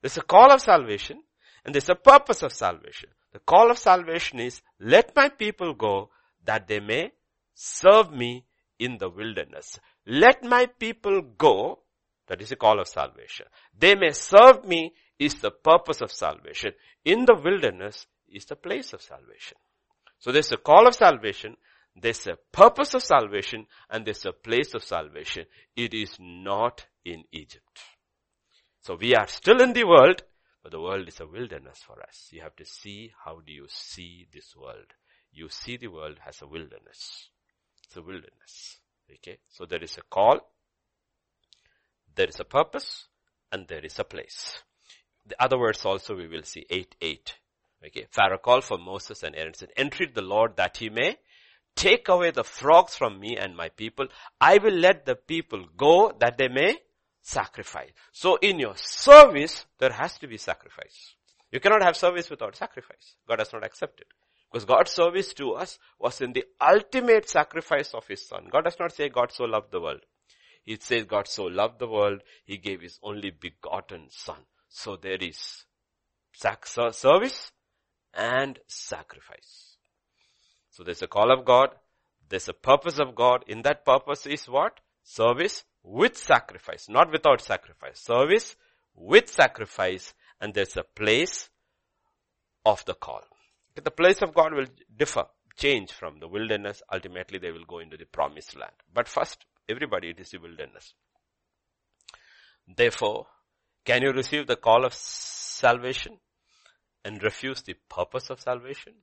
There's a call of salvation and there's a purpose of salvation. The call of salvation is, let my people go that they may serve me in the wilderness. Let my people go, that is a call of salvation. They may serve me is the purpose of salvation. In the wilderness is the place of salvation. So there's a call of salvation, there's a purpose of salvation, and there's a place of salvation. It is not in Egypt. So we are still in the world, but the world is a wilderness for us. You have to see how do you see this world. You see the world as a wilderness. It's a wilderness. Okay. So there is a call, there is a purpose, and there is a place. The other words also we will see 8, 8. Okay. Pharaoh called for Moses and Aaron said, entreat the Lord that he may take away the frogs from me and my people. I will let the people go that they may sacrifice. So in your service, there has to be sacrifice. You cannot have service without sacrifice. God has not accepted. Because God's service to us was in the ultimate sacrifice of His Son. God does not say God so loved the world. He says God so loved the world, He gave His only begotten Son. So there is sac- service and sacrifice. So there's a call of God. There's a purpose of God. In that purpose is what? Service with sacrifice, not without sacrifice. Service with sacrifice and there's a place of the call. The place of God will differ, change from the wilderness. Ultimately they will go into the promised land. But first, everybody it is the wilderness. Therefore, can you receive the call of salvation and refuse the purpose of salvation?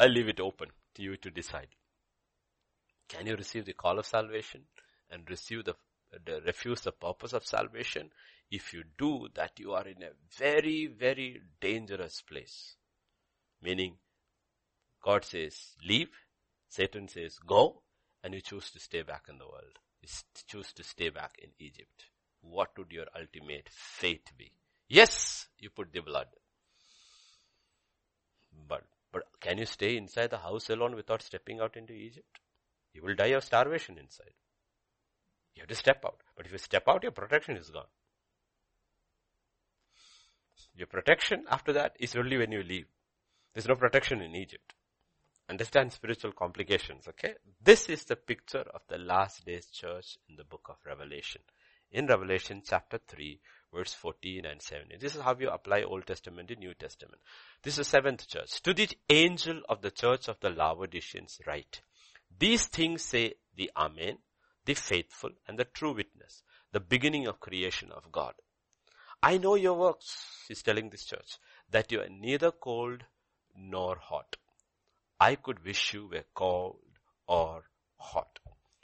I leave it open to you to decide. Can you receive the call of salvation and receive the, the refuse the purpose of salvation? If you do that, you are in a very, very dangerous place. Meaning, God says leave, Satan says go, and you choose to stay back in the world. You choose to stay back in Egypt. What would your ultimate fate be? Yes, you put the blood. But, but can you stay inside the house alone without stepping out into Egypt? You will die of starvation inside. You have to step out. But if you step out, your protection is gone. Your protection after that is only when you leave. There's no protection in Egypt. Understand spiritual complications, okay? This is the picture of the last days church in the book of Revelation. In Revelation chapter 3, verse 14 and 17. This is how you apply Old Testament to New Testament. This is the seventh church. To the angel of the church of the Laodiceans write, these things say the Amen, the faithful and the true witness, the beginning of creation of God. I know your works, he's telling this church, that you are neither cold nor hot. I could wish you were cold or hot.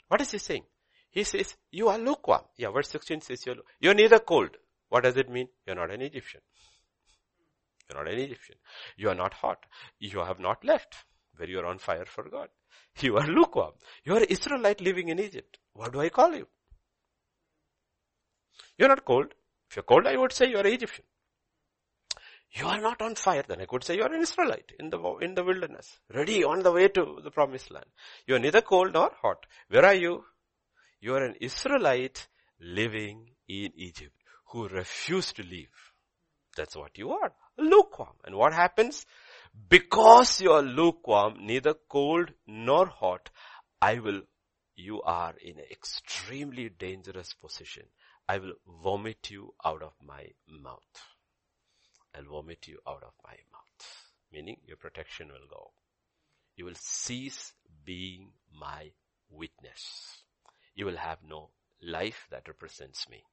What is he saying? He says, you are lukewarm. Yeah, verse 16 says you're, you're neither cold. What does it mean? You're not an Egyptian. You're not an Egyptian. You are not hot. You have not left where you are on fire for God. You are lukewarm. You are Israelite living in Egypt. What do I call you? You're not cold. If you're cold, I would say you are an Egyptian. You are not on fire, then I could say you are an Israelite in the, in the wilderness, ready on the way to the promised land. You are neither cold nor hot. Where are you? You are an Israelite living in Egypt who refused to leave. That's what you are. Lukewarm. And what happens? Because you are lukewarm, neither cold nor hot, I will, you are in an extremely dangerous position. I will vomit you out of my mouth. I'll vomit you out of my mouth. Meaning your protection will go. You will cease being my witness. You will have no life that represents me.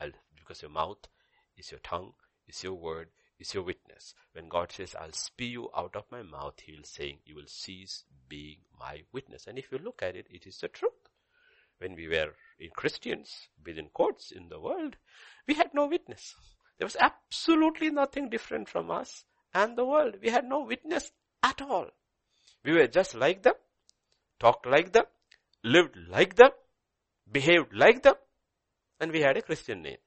I'll, because your mouth is your tongue, is your word, is your witness. When God says, I'll spew you out of my mouth, He will say, you will cease being my witness. And if you look at it, it is the truth. When we were in Christians, within courts in the world, we had no witness. There was absolutely nothing different from us and the world. We had no witness at all. We were just like them, talked like them, lived like them, behaved like them, and we had a Christian name.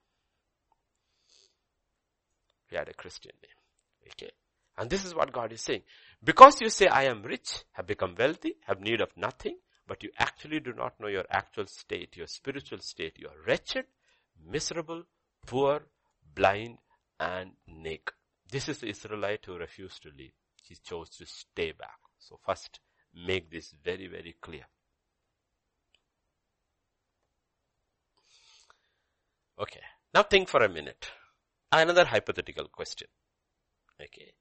We had a Christian name. Okay. And this is what God is saying. Because you say, I am rich, have become wealthy, have need of nothing, but you actually do not know your actual state, your spiritual state. You are wretched, miserable, poor, blind, and naked. This is the Israelite who refused to leave. He chose to stay back. So first, make this very, very clear. Okay. Now think for a minute. Another hypothetical question. Okay.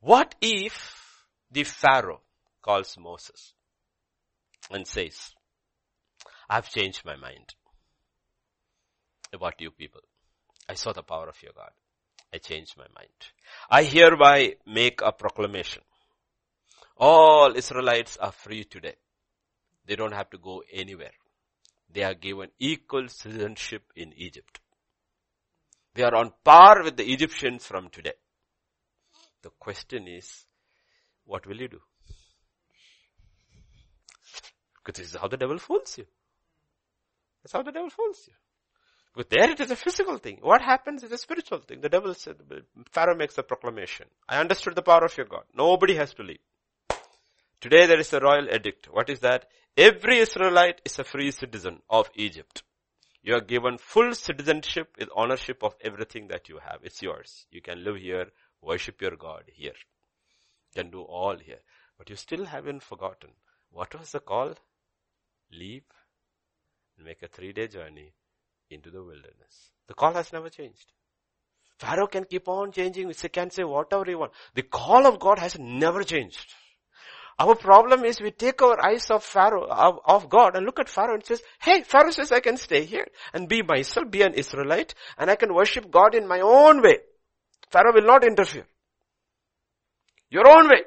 What if the Pharaoh calls Moses and says, I've changed my mind about you people. I saw the power of your God. I changed my mind. I hereby make a proclamation. All Israelites are free today. They don't have to go anywhere. They are given equal citizenship in Egypt. They are on par with the Egyptians from today. The question is, what will you do? Because this is how the devil fools you. That's how the devil fools you. But there it is a physical thing. What happens is a spiritual thing. The devil said, Pharaoh makes a proclamation. I understood the power of your God. Nobody has to leave. Today there is a royal edict. What is that? Every Israelite is a free citizen of Egypt. You are given full citizenship with ownership of everything that you have. It's yours. You can live here, worship your God here. You can do all here. But you still haven't forgotten. What was the call? Leave and make a three day journey into the wilderness. The call has never changed. Pharaoh can keep on changing. He can say whatever he wants. The call of God has never changed. Our problem is we take our eyes off Pharaoh, God and look at Pharaoh and says, hey, Pharaoh says I can stay here and be myself, be an Israelite and I can worship God in my own way. Pharaoh will not interfere. Your own way.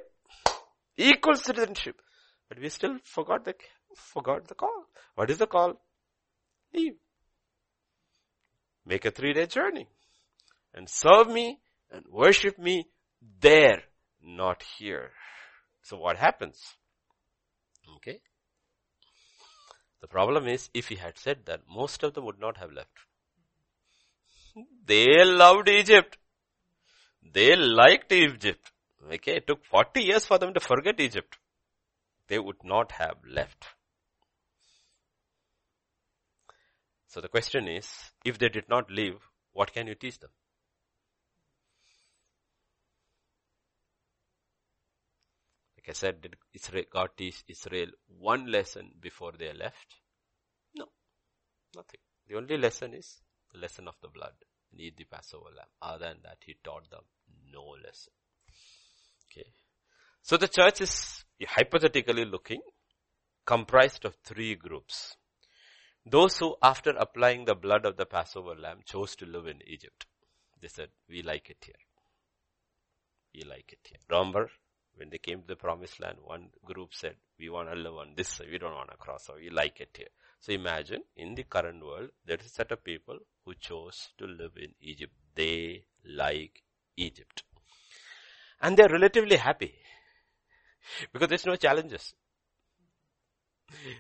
Equal citizenship. But we still forgot the, forgot the call. What is the call? Leave. Make a three day journey and serve me and worship me there, not here. So what happens? Okay. The problem is if he had said that, most of them would not have left. They loved Egypt. They liked Egypt. Okay, it took 40 years for them to forget Egypt. They would not have left. So the question is, if they did not leave, what can you teach them? Said, did Israel, God teach Israel one lesson before they left? No, nothing. The only lesson is the lesson of the blood and eat the Passover lamb. Other than that, he taught them no lesson. Okay. So the church is hypothetically looking comprised of three groups. Those who after applying the blood of the Passover lamb chose to live in Egypt. They said, we like it here. We like it here. Remember, when they came to the promised land, one group said, we want to live on this side, we don't want to cross over, we like it here. So imagine, in the current world, there is a set of people who chose to live in Egypt. They like Egypt. And they're relatively happy. Because there's no challenges.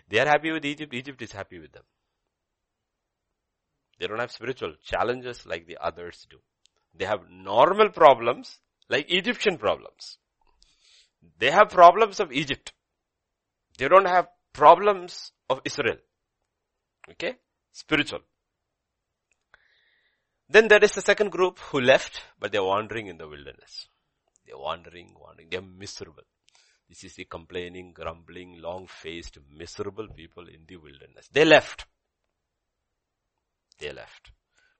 They are happy with Egypt, Egypt is happy with them. They don't have spiritual challenges like the others do. They have normal problems like Egyptian problems. They have problems of Egypt. They don't have problems of Israel. Okay? Spiritual. Then there is the second group who left, but they're wandering in the wilderness. They're wandering, wandering. They're miserable. This is the complaining, grumbling, long-faced, miserable people in the wilderness. They left. They left.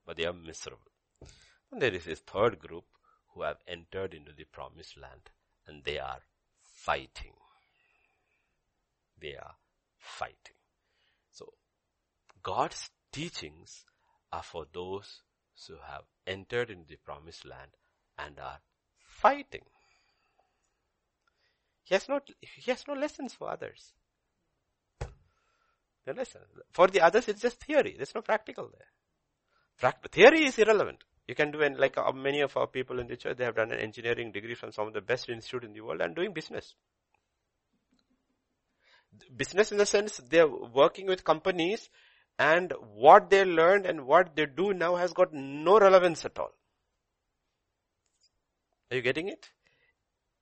But they are miserable. And there is this third group who have entered into the promised land and they are fighting. They are fighting. So, God's teachings are for those who have entered into the promised land and are fighting. He has no, he has no lessons for others. No lesson. For the others, it's just theory. There's no practical there. Pract- theory is irrelevant. You can do, and like uh, many of our people in the church, they have done an engineering degree from some of the best institute in the world and doing business. Business in the sense they're working with companies and what they learned and what they do now has got no relevance at all. Are you getting it?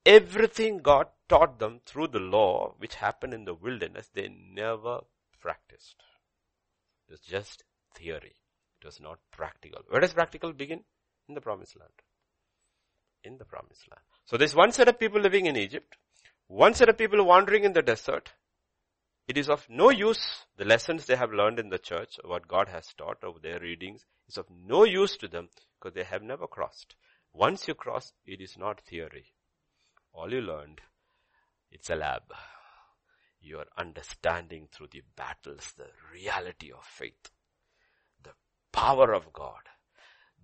Everything God taught them through the law, which happened in the wilderness, they never practiced. It's just theory. It was not practical. Where does practical begin? In the promised land. In the promised land. So there's one set of people living in Egypt, one set of people wandering in the desert. It is of no use, the lessons they have learned in the church, what God has taught of their readings, is of no use to them because they have never crossed. Once you cross, it is not theory. All you learned, it's a lab. You are understanding through the battles the reality of faith power of God.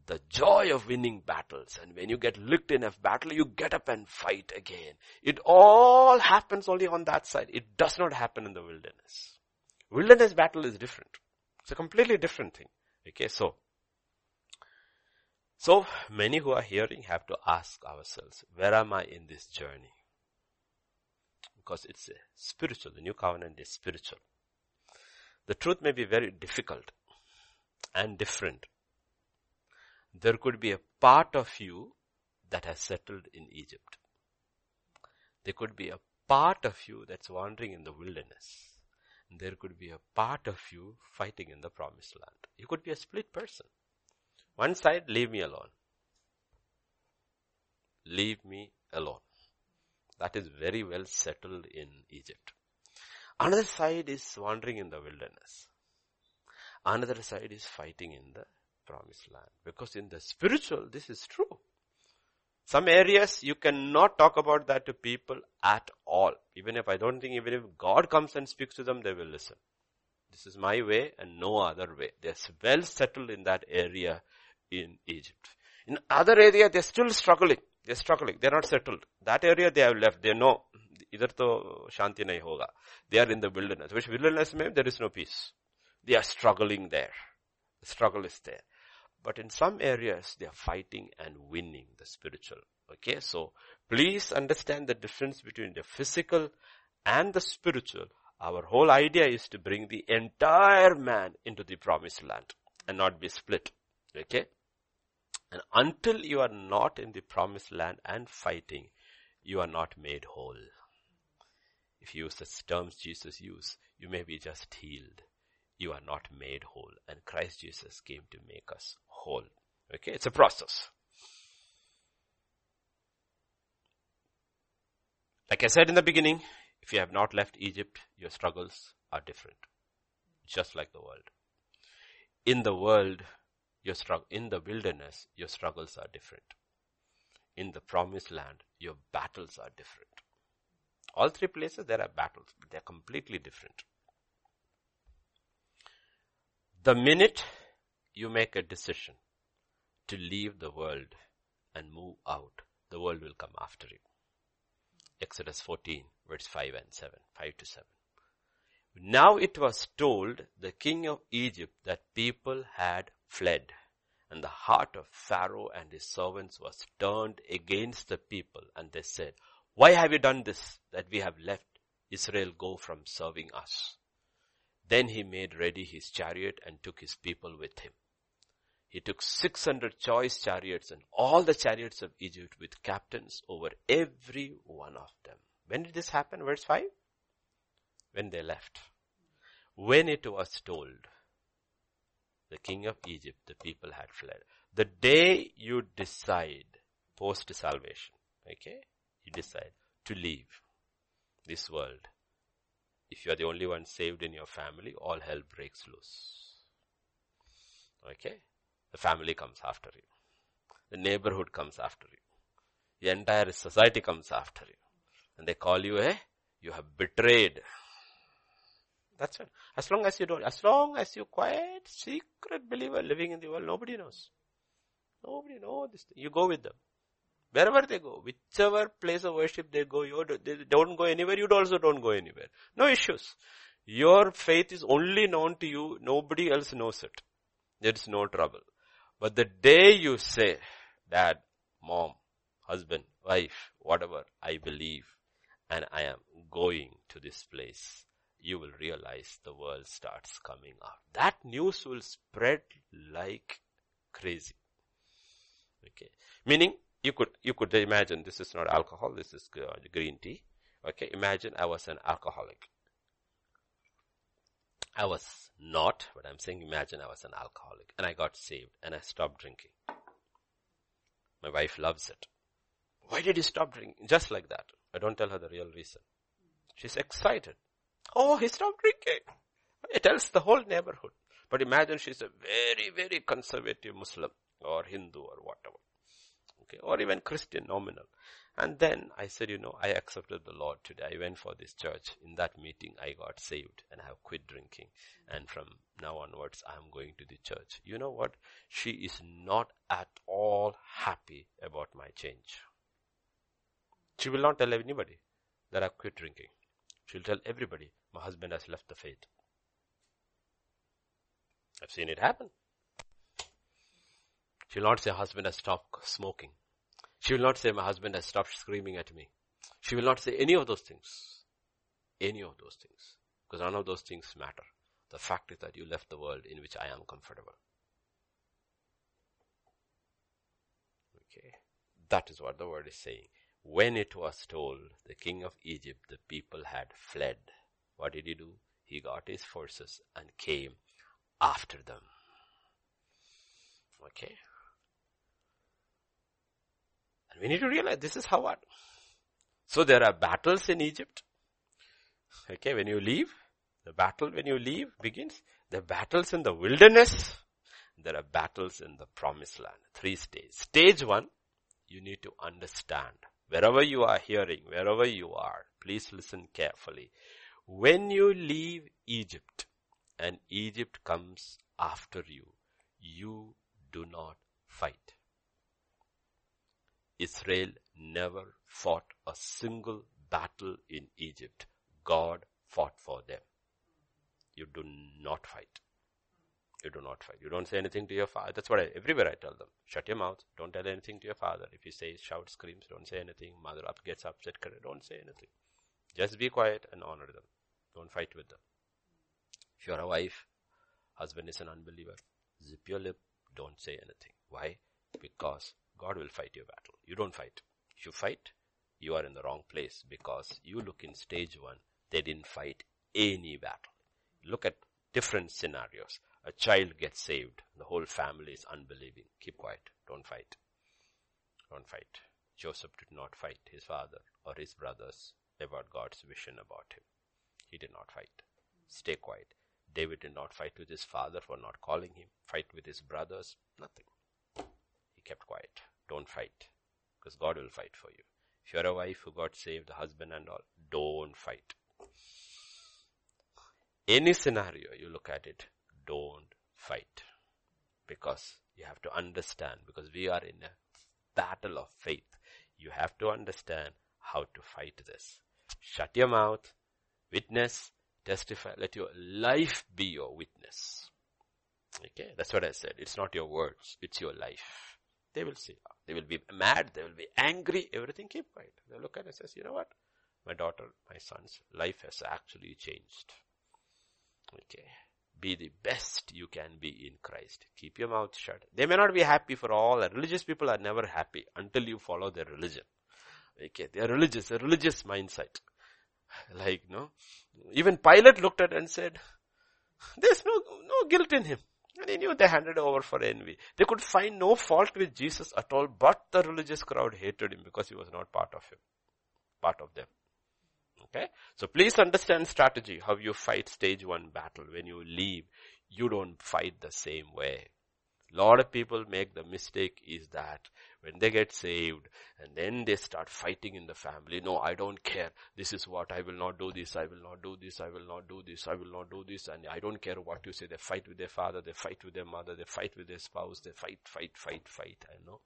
The joy of winning battles. And when you get licked in a battle, you get up and fight again. It all happens only on that side. It does not happen in the wilderness. Wilderness battle is different. It's a completely different thing. Okay, so. So many who are hearing have to ask ourselves, where am I in this journey? Because it's spiritual. The new covenant is spiritual. The truth may be very difficult and different. There could be a part of you that has settled in Egypt. There could be a part of you that's wandering in the wilderness. There could be a part of you fighting in the promised land. You could be a split person. One side, leave me alone. Leave me alone. That is very well settled in Egypt. Another side is wandering in the wilderness. Another side is fighting in the promised land. Because in the spiritual, this is true. Some areas you cannot talk about that to people at all. Even if I don't think even if God comes and speaks to them, they will listen. This is my way and no other way. They're well settled in that area in Egypt. In other area, they're still struggling. They're struggling. They're not settled. That area they have left. They know, either to shanti nahi hoga. They are in the wilderness. Which wilderness means there is no peace. They are struggling there. The struggle is there. But in some areas, they are fighting and winning the spiritual. Okay, so please understand the difference between the physical and the spiritual. Our whole idea is to bring the entire man into the promised land and not be split. Okay? And until you are not in the promised land and fighting, you are not made whole. If you use the terms Jesus used, you may be just healed. You are not made whole. And Christ Jesus came to make us whole. Okay, it's a process. Like I said in the beginning, if you have not left Egypt, your struggles are different. Just like the world. In the world, your struggle, in the wilderness, your struggles are different. In the promised land, your battles are different. All three places there are battles, but they're completely different. The minute you make a decision to leave the world and move out, the world will come after you. Exodus 14 verse 5 and 7, 5 to 7. Now it was told the king of Egypt that people had fled and the heart of Pharaoh and his servants was turned against the people and they said, why have you done this that we have left Israel go from serving us? Then he made ready his chariot and took his people with him. He took 600 choice chariots and all the chariots of Egypt with captains over every one of them. When did this happen? Verse 5? When they left. When it was told, the king of Egypt, the people had fled. The day you decide, post salvation, okay, you decide to leave this world, if you are the only one saved in your family, all hell breaks loose. Okay? The family comes after you. The neighborhood comes after you. The entire society comes after you. And they call you a, you have betrayed. That's it. As long as you don't, as long as you're quiet, secret believer living in the world, nobody knows. Nobody knows this. Thing. You go with them. Wherever they go, whichever place of worship they go, you don't go anywhere, you also don't go anywhere. No issues. Your faith is only known to you, nobody else knows it. There is no trouble. But the day you say, dad, mom, husband, wife, whatever, I believe and I am going to this place, you will realize the world starts coming out. That news will spread like crazy. Okay. Meaning, you could, you could imagine this is not alcohol, this is uh, green tea. Okay, imagine I was an alcoholic. I was not, but I'm saying imagine I was an alcoholic and I got saved and I stopped drinking. My wife loves it. Why did you stop drinking? Just like that. I don't tell her the real reason. She's excited. Oh, he stopped drinking. It tells the whole neighborhood. But imagine she's a very, very conservative Muslim or Hindu or whatever okay, or even Christian nominal. And then I said, you know, I accepted the Lord today. I went for this church. In that meeting, I got saved and I have quit drinking. And from now onwards, I am going to the church. You know what? She is not at all happy about my change. She will not tell anybody that I've quit drinking. She'll tell everybody my husband has left the faith. I've seen it happen. She will not say husband has stopped smoking. She will not say my husband has stopped screaming at me. She will not say any of those things. Any of those things. Because none of those things matter. The fact is that you left the world in which I am comfortable. Okay. That is what the word is saying. When it was told the king of Egypt, the people had fled. What did he do? He got his forces and came after them. Okay. We need to realize this is how. So there are battles in Egypt. Okay, when you leave, the battle when you leave begins. There are battles in the wilderness. There are battles in the promised land. Three stages. Stage one, you need to understand. Wherever you are hearing, wherever you are, please listen carefully. When you leave Egypt and Egypt comes after you, you do not fight. Israel never fought a single battle in Egypt. God fought for them. You do not fight. You do not fight. You don't say anything to your father. That's what I, everywhere I tell them. Shut your mouth. Don't tell anything to your father. If he says, shout, screams, don't say anything. Mother up gets upset, don't say anything. Just be quiet and honor them. Don't fight with them. If you're a wife, husband is an unbeliever, zip your lip, don't say anything. Why? Because God will fight your battle. You don't fight. If you fight, you are in the wrong place because you look in stage one, they didn't fight any battle. Look at different scenarios. A child gets saved. The whole family is unbelieving. Keep quiet. Don't fight. Don't fight. Joseph did not fight his father or his brothers about God's vision about him. He did not fight. Stay quiet. David did not fight with his father for not calling him. Fight with his brothers. Nothing. Kept quiet. Don't fight. Because God will fight for you. If you're a wife who got saved, the husband and all, don't fight. Any scenario you look at it, don't fight. Because you have to understand, because we are in a battle of faith. You have to understand how to fight this. Shut your mouth, witness, testify, let your life be your witness. Okay, that's what I said. It's not your words, it's your life. They will see. They will be mad, they will be angry, everything keep quiet. They look at it and says, you know what? My daughter, my son's life has actually changed. Okay. Be the best you can be in Christ. Keep your mouth shut. They may not be happy for all. Religious people are never happy until you follow their religion. Okay, they are religious, a religious mindset. [LAUGHS] Like, no. Even Pilate looked at and said, there's no, no guilt in him. And he knew they handed over for envy. They could find no fault with Jesus at all, but the religious crowd hated him because he was not part of him, part of them. Okay? So please understand strategy, how you fight stage one battle. When you leave, you don't fight the same way. Lot of people make the mistake is that when they get saved and then they start fighting in the family, no, I don't care. This is what I will not do this. I will not do this. I will not do this. I will not do this. And I don't care what you say. They fight with their father. They fight with their mother. They fight with their spouse. They fight, fight, fight, fight. I know.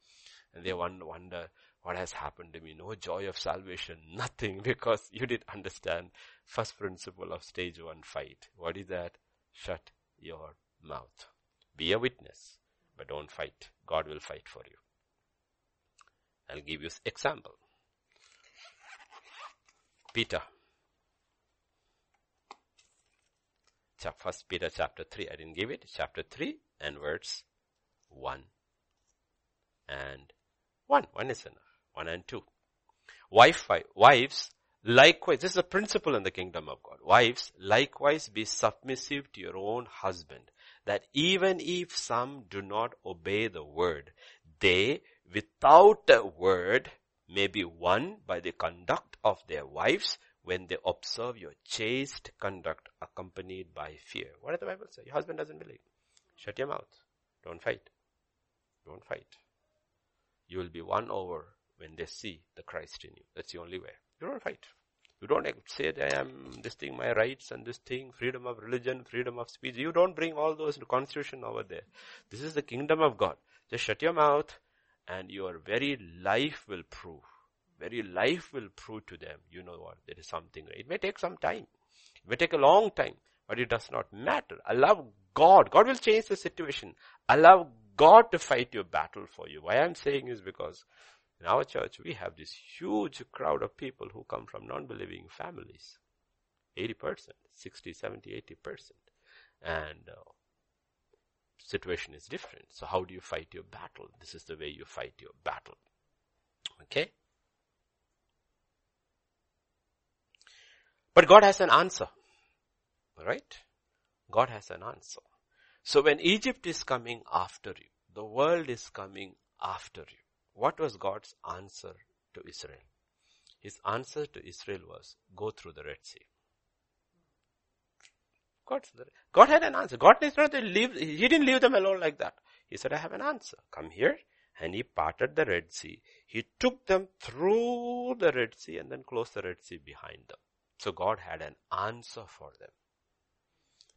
And they wonder what has happened to me. No joy of salvation. [LAUGHS] Nothing because you didn't understand first principle of stage one fight. What is that? Shut your mouth. Be a witness but don't fight. God will fight for you. I'll give you example. Peter. First Peter chapter 3. I didn't give it. Chapter 3 and verse 1 and 1. 1 is enough. 1 and 2. Wife, wives, likewise, this is a principle in the kingdom of God. Wives, likewise be submissive to your own husband that even if some do not obey the word, they without a word may be won by the conduct of their wives when they observe your chaste conduct accompanied by fear. What does the Bible say? Your husband doesn't believe. Shut your mouth. Don't fight. Don't fight. You will be won over when they see the Christ in you. That's the only way. You don't fight. You don't say that I am this thing, my rights and this thing, freedom of religion, freedom of speech. You don't bring all those into constitution over there. This is the kingdom of God. Just shut your mouth and your very life will prove. Very life will prove to them, you know what, there is something. It may take some time. It may take a long time, but it does not matter. Allow God. God will change the situation. Allow God to fight your battle for you. Why I'm saying is because in our church, we have this huge crowd of people who come from non-believing families. 80%, 60, 70, 80%. And uh, situation is different. So how do you fight your battle? This is the way you fight your battle. Okay? But God has an answer. Right? God has an answer. So when Egypt is coming after you, the world is coming after you. What was God's answer to Israel? His answer to Israel was, go through the Red Sea. God, God had an answer. God did not leave, He didn't leave them alone like that. He said, I have an answer. Come here. And He parted the Red Sea. He took them through the Red Sea and then closed the Red Sea behind them. So God had an answer for them.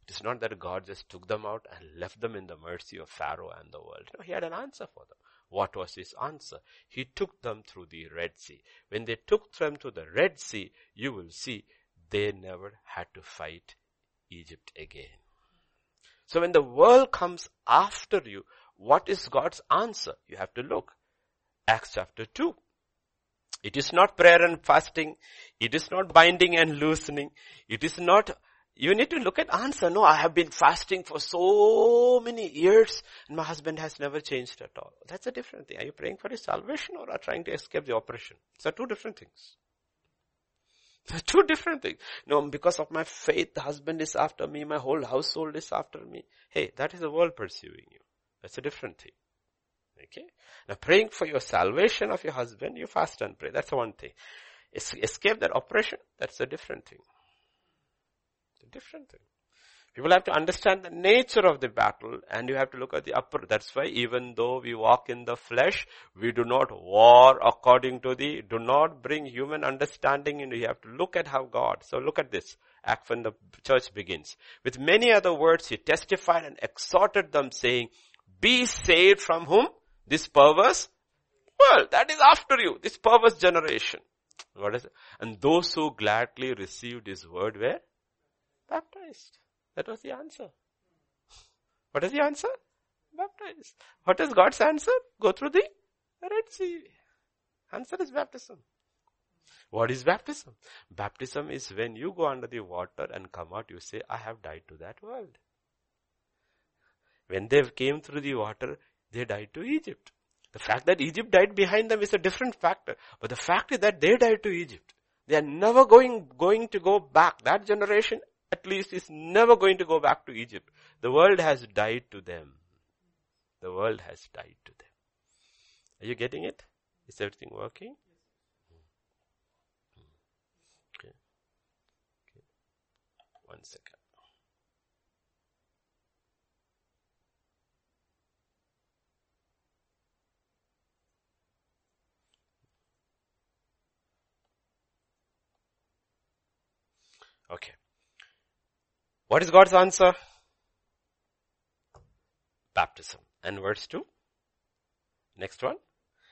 It is not that God just took them out and left them in the mercy of Pharaoh and the world. No, He had an answer for them. What was His answer? He took them through the Red Sea. When they took them to the Red Sea, you will see they never had to fight Egypt again. So when the world comes after you, what is God's answer? You have to look. Acts chapter 2. It is not prayer and fasting. It is not binding and loosening. It is not, you need to look at answer. No, I have been fasting for so many years and my husband has never changed at all. That's a different thing. Are you praying for his salvation or are trying to escape the oppression? These are two different things. They're [LAUGHS] two different things. No, because of my faith, the husband is after me, my whole household is after me. Hey, that is the world pursuing you. That's a different thing. Okay? Now praying for your salvation of your husband, you fast and pray. That's one thing. Escape that oppression, that's a different thing. It's a different thing. People have to understand the nature of the battle and you have to look at the upper. That's why even though we walk in the flesh, we do not war according to the, do not bring human understanding in. You have to look at how God. So look at this. Act when the church begins. With many other words, he testified and exhorted them saying, be saved from whom? This perverse world. That is after you. This perverse generation. What is it? And those who gladly received his word were baptized. That was the answer. What is the answer? Baptized. What is God's answer? Go through the Red Sea. Answer is baptism. What is baptism? Baptism is when you go under the water and come out, you say, I have died to that world. When they came through the water, they died to Egypt. The fact that Egypt died behind them is a different factor. But the fact is that they died to Egypt. They are never going, going to go back. That generation at least is never going to go back to Egypt. The world has died to them. The world has died to them. Are you getting it? Is everything working? Okay. okay. One second. Okay. What is God's answer? Baptism. And verse 2. Next one.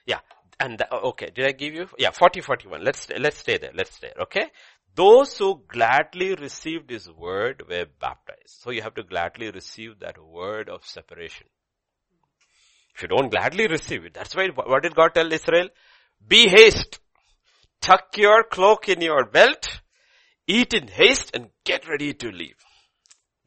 Yeah. And the, okay, did I give you? Yeah, 40, 41. Let's, let's stay there. Let's stay. There, okay. Those who gladly received his word were baptized. So you have to gladly receive that word of separation. If you don't gladly receive it, that's why, what did God tell Israel? Be haste. Tuck your cloak in your belt. Eat in haste and get ready to leave.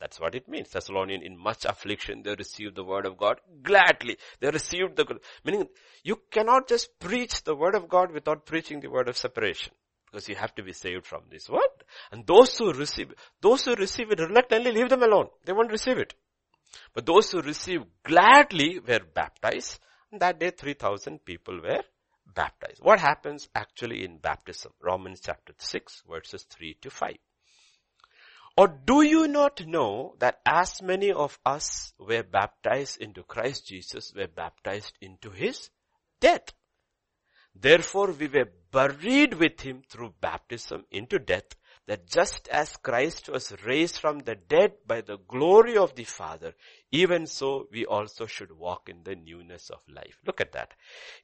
That's what it means. Thessalonian, in much affliction, they received the word of God gladly. They received the, meaning you cannot just preach the word of God without preaching the word of separation. Because you have to be saved from this word. And those who receive, those who receive it reluctantly, leave them alone. They won't receive it. But those who receive gladly were baptized. And that day 3000 people were baptized. What happens actually in baptism? Romans chapter 6 verses 3 to 5. Or do you not know that as many of us were baptized into Christ Jesus were baptized into his death? Therefore we were buried with him through baptism into death that just as Christ was raised from the dead by the glory of the Father, even so we also should walk in the newness of life. Look at that.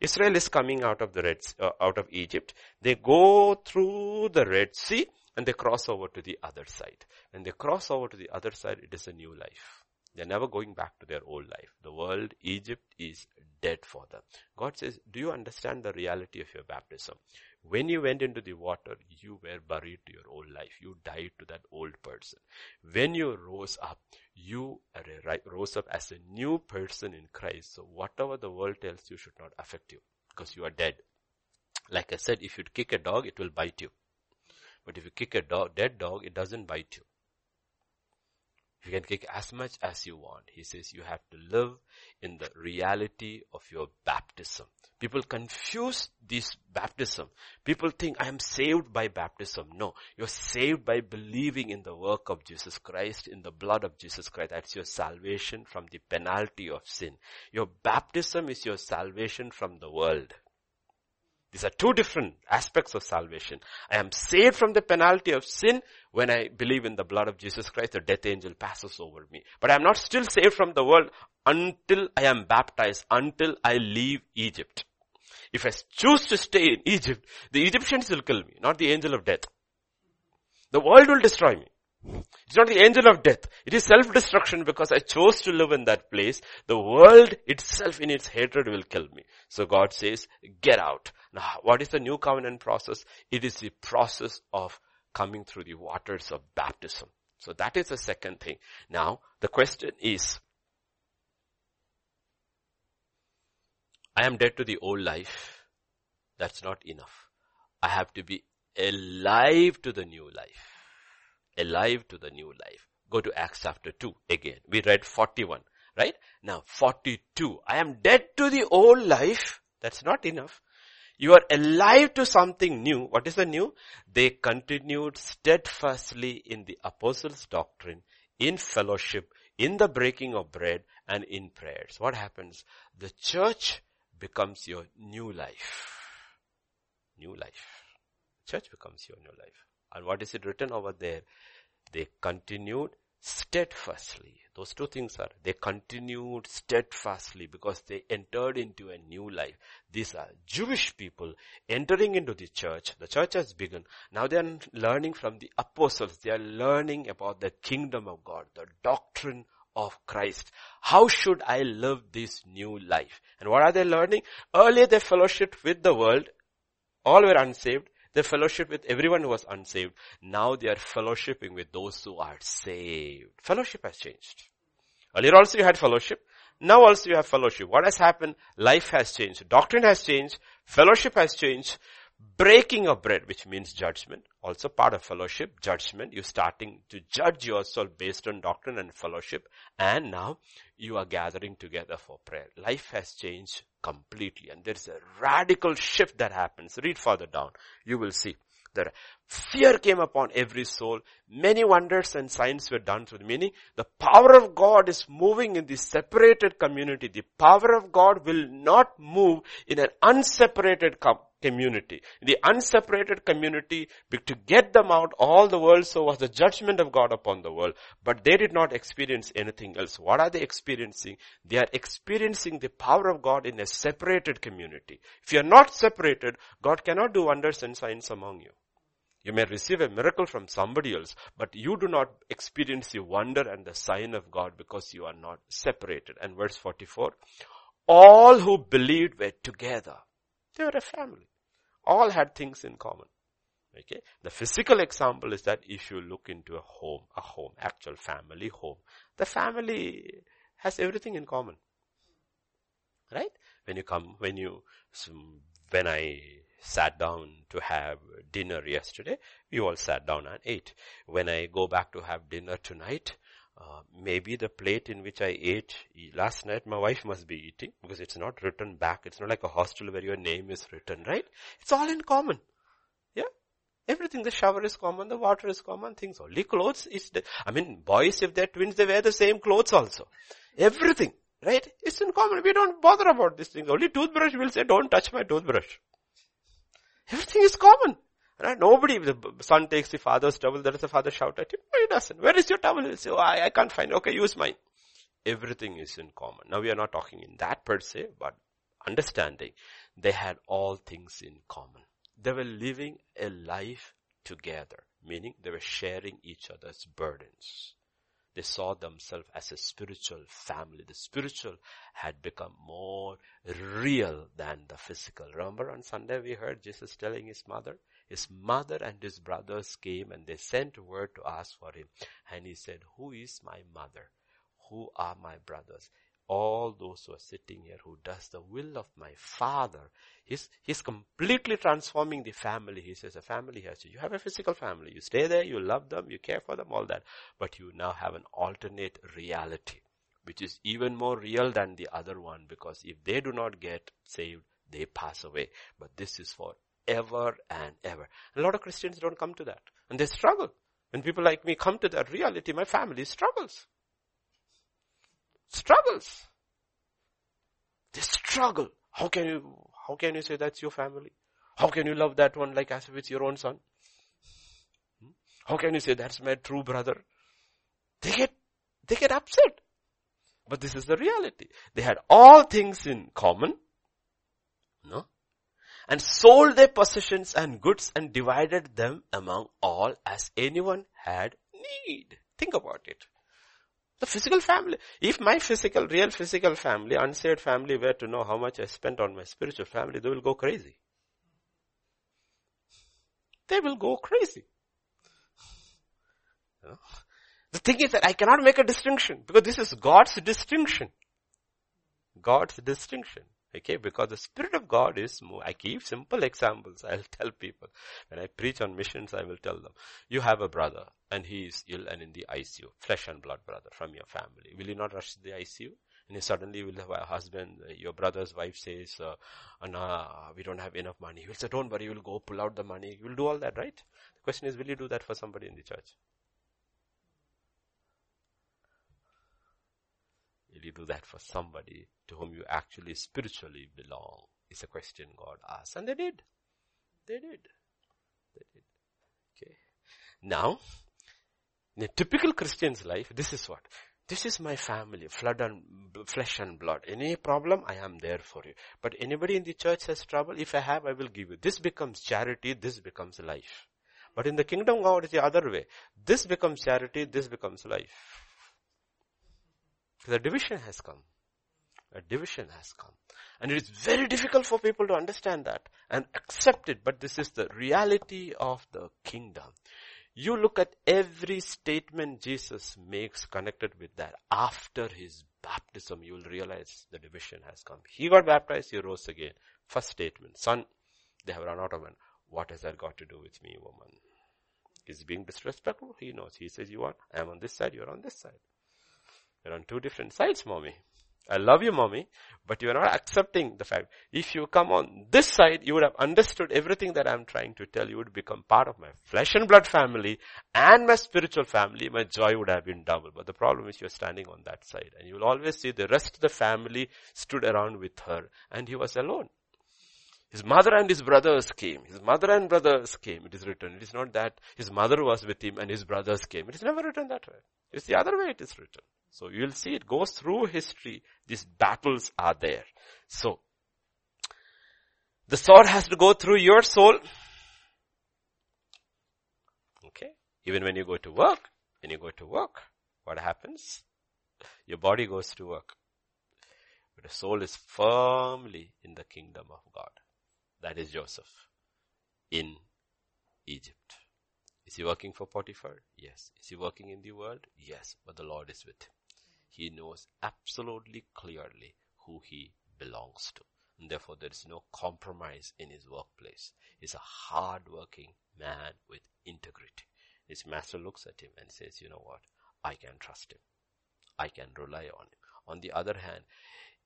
Israel is coming out of the Red, uh, out of Egypt. They go through the Red Sea and they cross over to the other side. When they cross over to the other side, it is a new life. They're never going back to their old life. The world, Egypt is dead for them. God says, do you understand the reality of your baptism? When you went into the water, you were buried to your old life. You died to that old person. When you rose up, you rose up as a new person in Christ. So whatever the world tells you should not affect you because you are dead. Like I said, if you kick a dog, it will bite you. But if you kick a dog, dead dog, it doesn't bite you. You can kick as much as you want. He says you have to live in the reality of your baptism. People confuse this baptism. People think I am saved by baptism. No, you're saved by believing in the work of Jesus Christ, in the blood of Jesus Christ. That's your salvation from the penalty of sin. Your baptism is your salvation from the world. These are two different aspects of salvation. I am saved from the penalty of sin when I believe in the blood of Jesus Christ, the death angel passes over me. But I am not still saved from the world until I am baptized, until I leave Egypt. If I choose to stay in Egypt, the Egyptians will kill me, not the angel of death. The world will destroy me. It's not the angel of death. It is self-destruction because I chose to live in that place. The world itself in its hatred will kill me. So God says, get out. Now, what is the new covenant process? It is the process of coming through the waters of baptism. So that is the second thing. Now, the question is, I am dead to the old life. That's not enough. I have to be alive to the new life alive to the new life. Go to Acts chapter 2 again. We read 41, right? Now 42. I am dead to the old life. That's not enough. You are alive to something new. What is the new? They continued steadfastly in the apostles' doctrine, in fellowship, in the breaking of bread, and in prayers. What happens? The church becomes your new life. New life. Church becomes your new life. And what is it written over there? They continued steadfastly. Those two things are, they continued steadfastly because they entered into a new life. These are Jewish people entering into the church. The church has begun. Now they are learning from the apostles. They are learning about the kingdom of God, the doctrine of Christ. How should I live this new life? And what are they learning? Earlier they fellowshiped with the world. All were unsaved. They fellowship with everyone who was unsaved. Now they are fellowshipping with those who are saved. Fellowship has changed. Earlier also you had fellowship. Now also you have fellowship. What has happened? Life has changed. Doctrine has changed. Fellowship has changed. Breaking of bread, which means judgment. Also part of fellowship, judgment. You're starting to judge yourself based on doctrine and fellowship. And now you are gathering together for prayer. Life has changed completely and there's a radical shift that happens. Read further down. You will see that fear came upon every soul. Many wonders and signs were done through the meaning. The power of God is moving in the separated community. The power of God will not move in an unseparated com- community. The unseparated community, to get them out, all the world so was the judgment of God upon the world. But they did not experience anything else. What are they experiencing? They are experiencing the power of God in a separated community. If you are not separated, God cannot do wonders and signs among you. You may receive a miracle from somebody else, but you do not experience the wonder and the sign of God because you are not separated. And verse 44, all who believed were together. They were a family. All had things in common. Okay. The physical example is that if you look into a home, a home, actual family home, the family has everything in common. Right? When you come, when you, when I sat down to have dinner yesterday, we all sat down and ate. When I go back to have dinner tonight, uh, maybe the plate in which I ate last night, my wife must be eating because it's not written back. It's not like a hostel where your name is written, right? It's all in common. Yeah? Everything, the shower is common, the water is common, things. Only clothes is, the, I mean, boys, if they're twins, they wear the same clothes also. Everything, right? It's in common. We don't bother about these things. Only toothbrush will say, don't touch my toothbrush. Everything is common. Right? Nobody, the son takes the father's towel, there is a father shout at him. No, he doesn't. Where is your towel? He'll say, oh, I, I can't find it. Okay, use mine. Everything is in common. Now we are not talking in that per se, but understanding they had all things in common. They were living a life together, meaning they were sharing each other's burdens. They saw themselves as a spiritual family. The spiritual had become more real than the physical. Remember on Sunday we heard Jesus telling his mother, his mother and his brothers came and they sent word to ask for him. And he said, who is my mother? Who are my brothers? all those who are sitting here who does the will of my father. He's, he's completely transforming the family. He says a family has you. Have a physical family. You stay there, you love them, you care for them, all that. But you now have an alternate reality, which is even more real than the other one because if they do not get saved, they pass away. But this is for ever and ever. A lot of Christians don't come to that and they struggle. When people like me come to that reality, my family struggles struggles. They struggle. How can you, how can you say that's your family? How can you love that one like as if it's your own son? Hmm? How can you say that's my true brother? They get, they get upset. But this is the reality. They had all things in common. No? And sold their possessions and goods and divided them among all as anyone had need. Think about it. The physical family. If my physical, real physical family, unsaved family were to know how much I spent on my spiritual family, they will go crazy. They will go crazy. The thing is that I cannot make a distinction because this is God's distinction. God's distinction. Okay, because the Spirit of God is more, I give simple examples. I'll tell people. When I preach on missions, I will tell them. You have a brother and he is ill and in the ICU. Flesh and blood brother from your family. Will you not rush to the ICU? And you suddenly will have a husband, your brother's wife says, uh, Anna, we don't have enough money. He will say, don't worry, you will go pull out the money. You will do all that, right? The question is, will you do that for somebody in the church? Will you do that for somebody to whom you actually spiritually belong? Is a question God asks. And they did. They did. They did. Okay. Now, in a typical Christian's life, this is what? This is my family, flood and flesh and blood. Any problem, I am there for you. But anybody in the church has trouble, if I have, I will give you. This becomes charity, this becomes life. But in the kingdom God, it's the other way. This becomes charity, this becomes life. The division has come. A division has come. And it is very difficult for people to understand that and accept it, but this is the reality of the kingdom. You look at every statement Jesus makes connected with that. After his baptism, you will realize the division has come. He got baptized, he rose again. First statement, son, they have run out of man. What has that got to do with me, woman? Is being disrespectful? He knows. He says, you are, I am on this side, you are on this side. You're on two different sides, mommy. I love you, mommy, but you're not accepting the fact. If you come on this side, you would have understood everything that I'm trying to tell you would become part of my flesh and blood family and my spiritual family. My joy would have been double. But the problem is you're standing on that side and you will always see the rest of the family stood around with her and he was alone. His mother and his brothers came. His mother and brothers came. It is written. It is not that his mother was with him and his brothers came. It is never written that way. It's the other way it is written. So you'll see it goes through history. These battles are there. So, the sword has to go through your soul. Okay. Even when you go to work, when you go to work, what happens? Your body goes to work. But the soul is firmly in the kingdom of God. That is Joseph in Egypt. Is he working for Potiphar? Yes. Is he working in the world? Yes. But the Lord is with him. He knows absolutely clearly who he belongs to. And therefore there is no compromise in his workplace. He's a hard-working man with integrity. His master looks at him and says, you know what? I can trust him. I can rely on him. On the other hand,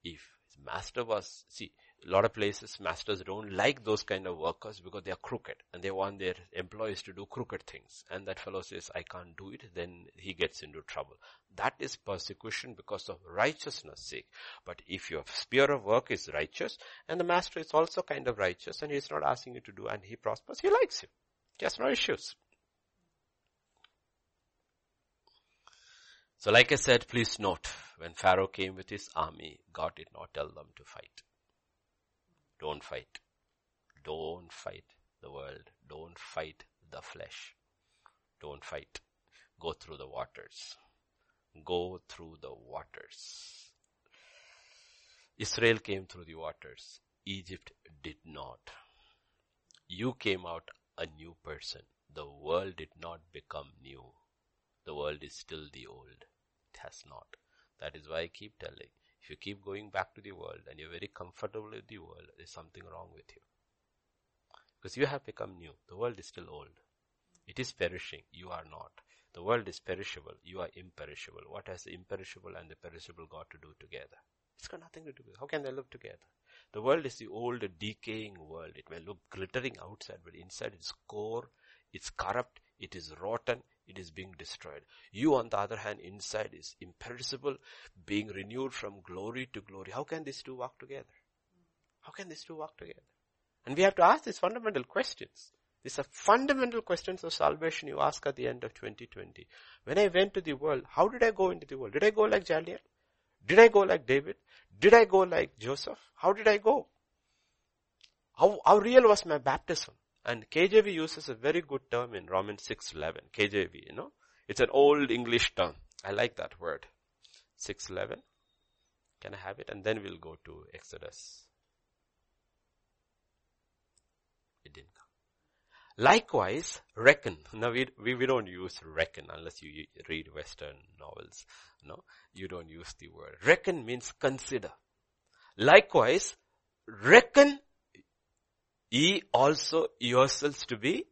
if his master was, see, a lot of places masters don't like those kind of workers because they are crooked and they want their employees to do crooked things. And that fellow says, I can't do it, then he gets into trouble. That is persecution because of righteousness sake. But if your sphere of work is righteous and the master is also kind of righteous and he's not asking you to do and he prospers, he likes you. He has no issues. So like I said, please note, when Pharaoh came with his army, God did not tell them to fight. Don't fight. Don't fight the world. Don't fight the flesh. Don't fight. Go through the waters. Go through the waters. Israel came through the waters. Egypt did not. You came out a new person. The world did not become new. The world is still the old. It has not. That is why I keep telling. If you keep going back to the world and you're very comfortable with the world, there's something wrong with you. Because you have become new. The world is still old. It is perishing. You are not. The world is perishable. You are imperishable. What has the imperishable and the perishable got to do together? It's got nothing to do with it. How can they live together? The world is the old decaying world. It may look glittering outside, but inside its core, it's corrupt, it is rotten, it is being destroyed. You on the other hand, inside is imperishable, being renewed from glory to glory. How can these two work together? How can these two work together? And we have to ask these fundamental questions. These are fundamental questions of salvation you ask at the end of 2020. When I went to the world, how did I go into the world? Did I go like Jael? Did I go like David? Did I go like Joseph? How did I go? How, how real was my baptism? And KJV uses a very good term in Romans 6.11. KJV, you know. It's an old English term. I like that word. 6.11. Can I have it? And then we'll go to Exodus. It didn't come. Likewise, reckon. Now we, we, we don't use reckon unless you read Western novels. No, you don't use the word. Reckon means consider. Likewise, reckon ye also yourselves to be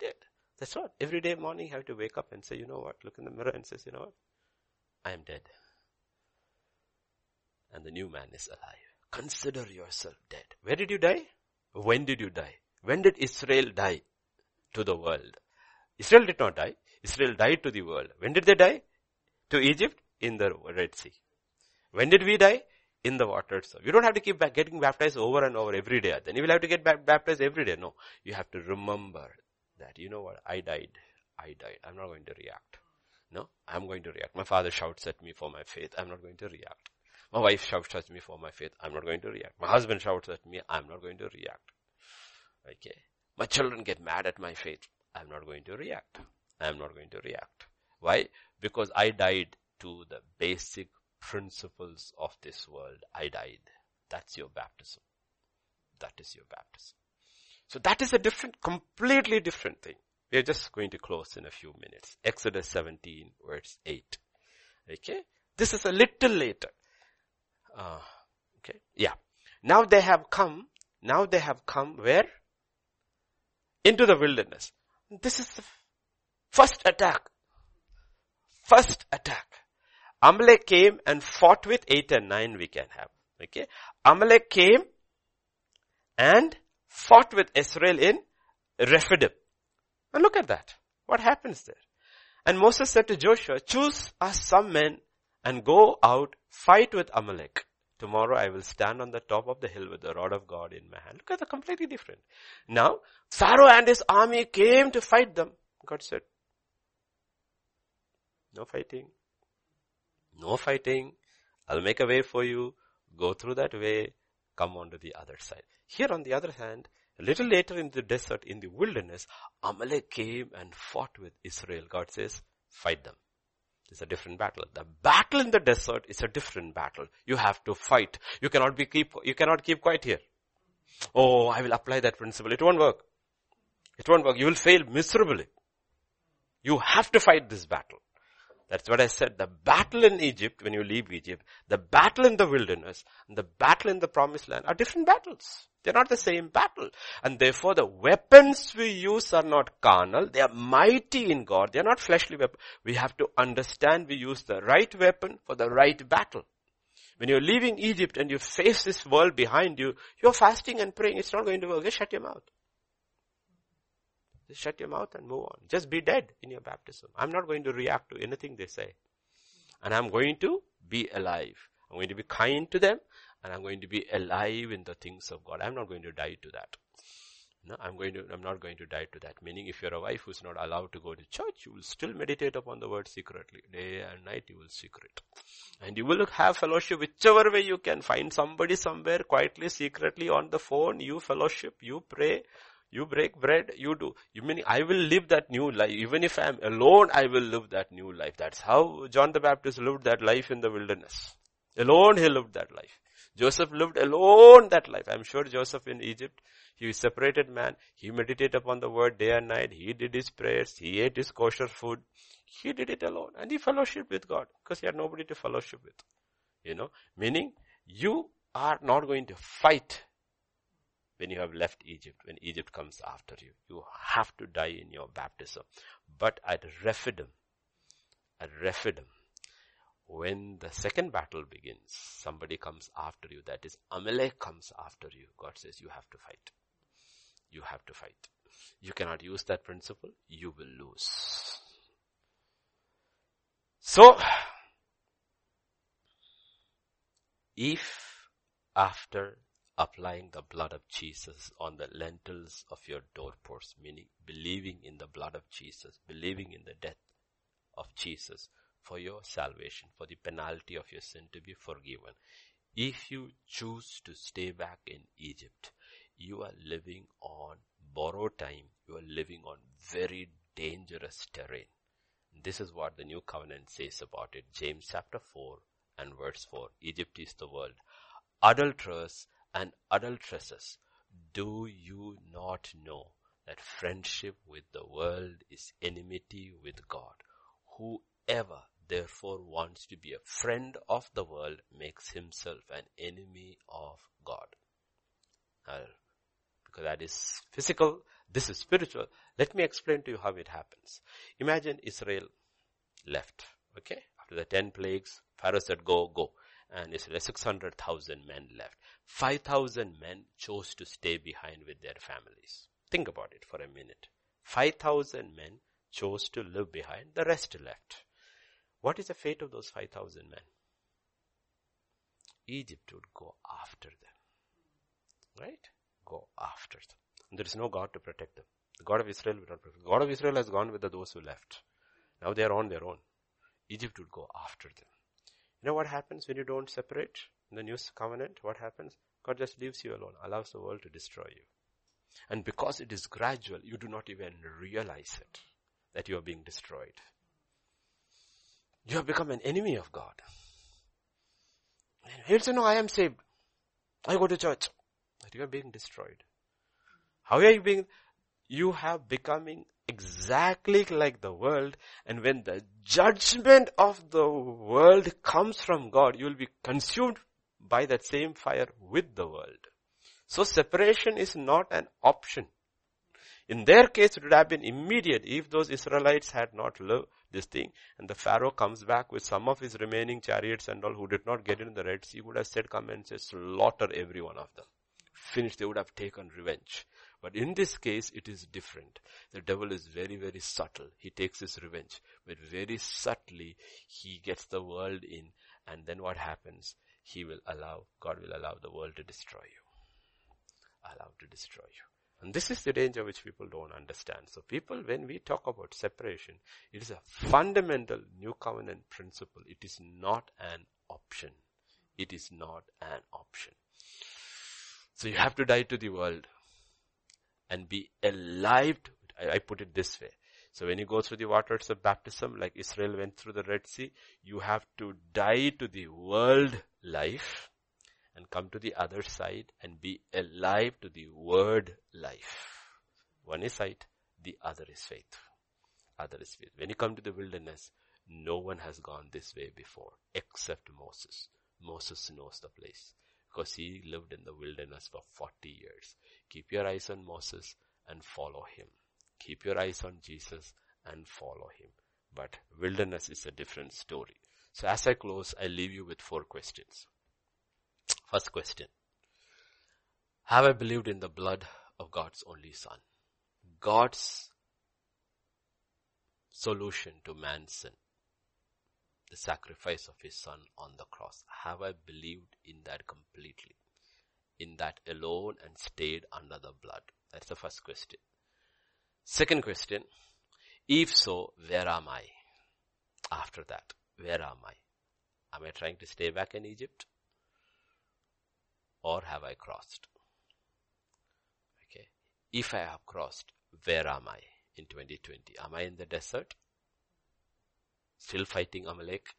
dead. That's what. Every day morning you have to wake up and say, you know what? Look in the mirror and says, you know what? I am dead. And the new man is alive. Consider yourself dead. Where did you die? When did you die? When did Israel die to the world? Israel did not die. Israel died to the world. When did they die? To Egypt? In the Red Sea. When did we die? In the waters. You don't have to keep getting baptized over and over every day. Then you will have to get baptized every day. No. You have to remember that, you know what? I died. I died. I'm not going to react. No, I'm going to react. My father shouts at me for my faith. I'm not going to react. My wife shouts at me for my faith. I'm not going to react. My husband shouts at me. I'm not going to react. Okay. My children get mad at my faith. I'm not going to react. I'm not going to react. Why? Because I died to the basic principles of this world. I died. That's your baptism. That is your baptism. So that is a different, completely different thing. We are just going to close in a few minutes. Exodus 17 verse 8. Okay. This is a little later. Uh, okay. Yeah. Now they have come, now they have come where? Into the wilderness. This is the first attack. First attack. Amalek came and fought with 8 and 9 we can have. Okay. Amalek came and fought with Israel in Rephidim. And look at that. What happens there? And Moses said to Joshua, choose us some men and go out, fight with Amalek. Tomorrow I will stand on the top of the hill with the rod of God in my hand. Look at the completely different. Now, Pharaoh and his army came to fight them. God said, no fighting. No fighting. I'll make a way for you. Go through that way. Come on to the other side. Here on the other hand, a little later in the desert, in the wilderness, Amalek came and fought with Israel. God says, fight them. It's a different battle. The battle in the desert is a different battle. You have to fight. You cannot be keep, you cannot keep quiet here. Oh, I will apply that principle. It won't work. It won't work. You will fail miserably. You have to fight this battle. That's what I said. The battle in Egypt, when you leave Egypt, the battle in the wilderness, and the battle in the promised land are different battles. They're not the same battle. And therefore the weapons we use are not carnal. They are mighty in God. They're not fleshly weapons. We have to understand we use the right weapon for the right battle. When you're leaving Egypt and you face this world behind you, you're fasting and praying. It's not going to work. Just shut your mouth. Just shut your mouth and move on. Just be dead in your baptism. I'm not going to react to anything they say. And I'm going to be alive. I'm going to be kind to them and I'm going to be alive in the things of God. I'm not going to die to that. No, I'm going to, I'm not going to die to that. Meaning if you're a wife who's not allowed to go to church, you will still meditate upon the word secretly. Day and night you will secret. And you will have fellowship whichever way you can. Find somebody somewhere quietly, secretly on the phone. You fellowship, you pray, you break bread, you do. You mean I will live that new life. Even if I am alone, I will live that new life. That's how John the Baptist lived that life in the wilderness. Alone he lived that life. Joseph lived alone that life. I'm sure Joseph in Egypt, he was separated man. He meditated upon the word day and night. He did his prayers. He ate his kosher food. He did it alone. And he fellowshiped with God because he had nobody to fellowship with. You know, meaning you are not going to fight when you have left Egypt, when Egypt comes after you. You have to die in your baptism. But at Rephidim, at Rephidim, when the second battle begins, somebody comes after you, that is Amalek comes after you. God says you have to fight. You have to fight. You cannot use that principle, you will lose. So, if after applying the blood of Jesus on the lintels of your doorposts, meaning believing in the blood of Jesus, believing in the death of Jesus for your salvation, for the penalty of your sin to be forgiven. If you choose to stay back in Egypt, you are living on borrowed time. You are living on very dangerous terrain. This is what the new covenant says about it. James chapter 4 and verse 4. Egypt is the world. Adulterers and adulteresses, do you not know that friendship with the world is enmity with God? Whoever therefore wants to be a friend of the world makes himself an enemy of God. Because that is physical, this is spiritual. Let me explain to you how it happens. Imagine Israel left, okay? After the ten plagues, Pharaoh said, go, go. And Israel, 600,000 men left. 5,000 men chose to stay behind with their families. Think about it for a minute. 5,000 men chose to live behind, the rest left. What is the fate of those 5,000 men? Egypt would go after them. Right? Go after them. And there is no God to protect them. The God of Israel will not protect them. The God of Israel has gone with the, those who left. Now they are on their own. Egypt would go after them. You know what happens when you don't separate in the new covenant? What happens? God just leaves you alone, allows the world to destroy you. And because it is gradual, you do not even realize it, that you are being destroyed. You have become an enemy of God. He'll say, no, I am saved. I go to church. But you are being destroyed. How are you being? You have becoming exactly like the world and when the judgment of the world comes from God, you will be consumed by that same fire with the world. So separation is not an option. In their case, it would have been immediate if those Israelites had not lived this thing. And the Pharaoh comes back with some of his remaining chariots and all who did not get in the Red Sea would have said, come and say, slaughter every one of them. Finish, they would have taken revenge. But in this case, it is different. The devil is very, very subtle. He takes his revenge. But very subtly, he gets the world in. And then what happens? He will allow, God will allow the world to destroy you. Allow to destroy you. And this is the danger which people don't understand. So people, when we talk about separation, it is a fundamental new covenant principle. It is not an option. It is not an option. So you have to die to the world and be alive. I, put it this way. So when you go through the waters of baptism, like Israel went through the Red Sea, you have to die to the world life and come to the other side and be alive to the word life. One is sight, the other is faith. Other is faith. When you come to the wilderness, no one has gone this way before except Moses. Moses knows the place because he lived in the wilderness for 40 years. Keep your eyes on Moses and follow him. Keep your eyes on Jesus and follow him. But wilderness is a different story. So as I close, I leave you with four questions. First question. Have I believed in the blood of God's only son? God's solution to man's sin. The sacrifice of his son on the cross. Have I believed in that completely? In that alone and stayed under the blood? That's the first question. Second question. If so, where am I? After that, where am I? Am I trying to stay back in Egypt? or have I crossed? Okay. If I have crossed, where am I in 2020? Am I in the desert? Still fighting Amalek?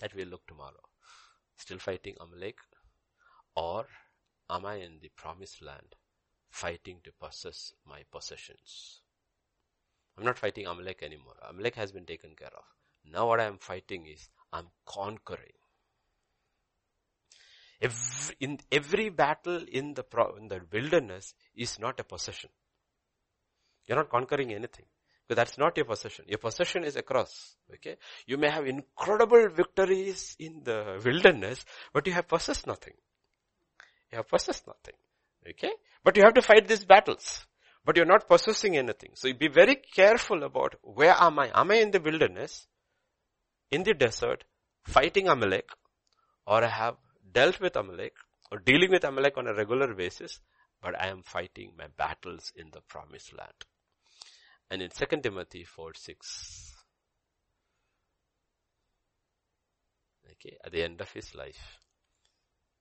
That we'll look tomorrow. Still fighting Amalek? Or am I in the promised land fighting to possess my possessions? I'm not fighting Amalek anymore. Amalek has been taken care of. Now what I am fighting is I'm conquering. Every, in every battle in the, pro, in the wilderness is not a possession. You're not conquering anything. Because that's not your possession. Your possession is a cross. Okay? You may have incredible victories in the wilderness, but you have possessed nothing. You have possessed nothing. Okay? But you have to fight these battles. But you're not possessing anything. So be very careful about where am I? Am I in the wilderness? In the desert? Fighting Amalek? Or I have dealt with Amalek? Or dealing with Amalek on a regular basis? But I am fighting my battles in the promised land. And in 2 Timothy 4 6, okay, at the end of his life,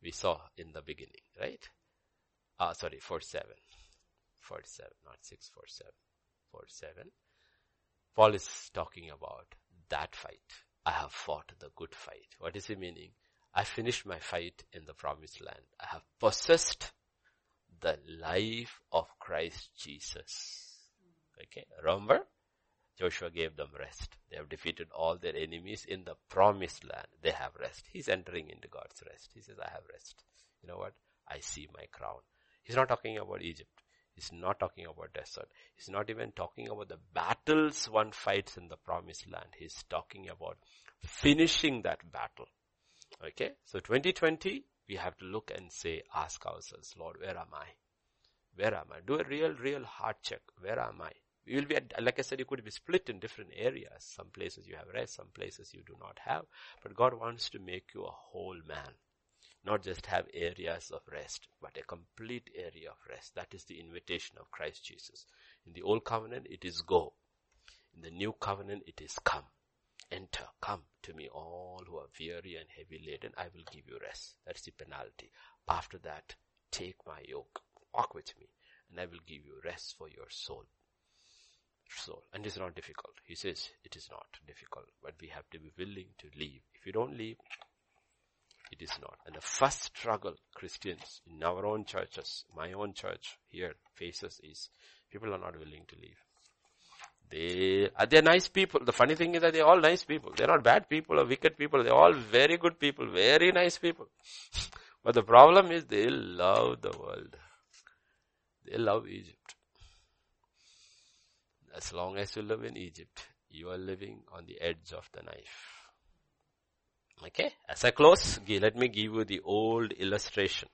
we saw in the beginning, right? Ah, sorry, 4 7. 4 7, not 6 4 7. 4 7. Paul is talking about that fight. I have fought the good fight. What is he meaning? I finished my fight in the promised land. I have possessed the life of Christ Jesus. Okay, remember? Joshua gave them rest. They have defeated all their enemies in the promised land. They have rest. He's entering into God's rest. He says, I have rest. You know what? I see my crown. He's not talking about Egypt. He's not talking about desert. He's not even talking about the battles one fights in the promised land. He's talking about finishing that battle. Okay? So 2020, we have to look and say, ask ourselves, Lord, where am I? Where am I? Do a real, real heart check. Where am I? You will be, at like I said, you could be split in different areas. Some places you have rest, some places you do not have. But God wants to make you a whole man. Not just have areas of rest, but a complete area of rest. That is the invitation of Christ Jesus. In the old covenant, it is go. In the new covenant, it is come. Enter, come to me all who are weary and heavy laden. I will give you rest. That's the penalty. After that, take my yoke. Walk with me and I will give you rest for your soul soul. And it's not difficult. He says it is not difficult, but we have to be willing to leave. If you don't leave, it is not. And the first struggle Christians in our own churches, my own church here faces is people are not willing to leave. They are they nice people. The funny thing is that they're all nice people. They're not bad people or wicked people. They're all very good people, very nice people. [LAUGHS] but the problem is they love the world. They love Egypt. As long as you live in Egypt, you are living on the edge of the knife. Okay, as I close, let me give you the old illustration.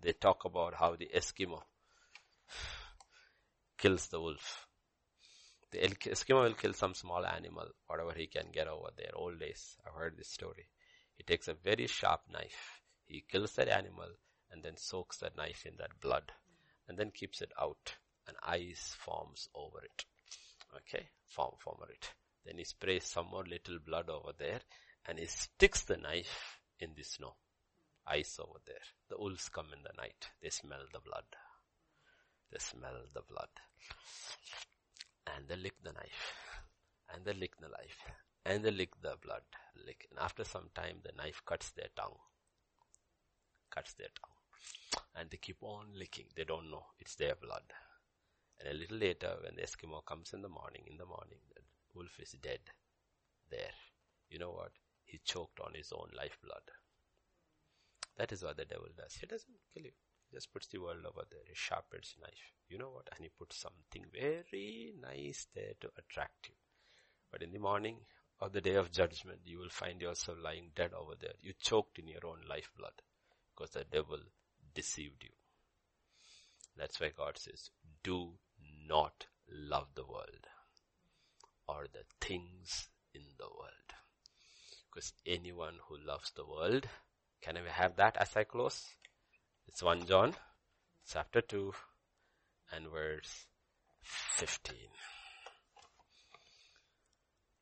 They talk about how the Eskimo kills the wolf. The Eskimo will kill some small animal, whatever he can get over there. Old days, I've heard this story. He takes a very sharp knife. He kills that animal and then soaks that knife in that blood and then keeps it out and ice forms over it. Okay, form over it. Then he sprays some more little blood over there and he sticks the knife in the snow. Ice over there. The wolves come in the night. They smell the blood. They smell the blood. And they lick the knife. And they lick the knife. And they lick the blood. Lick. And after some time, the knife cuts their tongue. Cuts their tongue. And they keep on licking. They don't know it's their blood. And a little later, when the Eskimo comes in the morning, in the morning, the wolf is dead there. You know what? He choked on his own lifeblood. That is what the devil does. He doesn't kill you. He just puts the world over there. He sharpens knife. You know what? And he puts something very nice there to attract you. But in the morning of the day of judgment, you will find yourself lying dead over there. You choked in your own lifeblood because the devil deceived you. That's why God says, do not love the world or the things in the world. Because anyone who loves the world, can I have that as I close? It's 1 John chapter 2 and verse 15.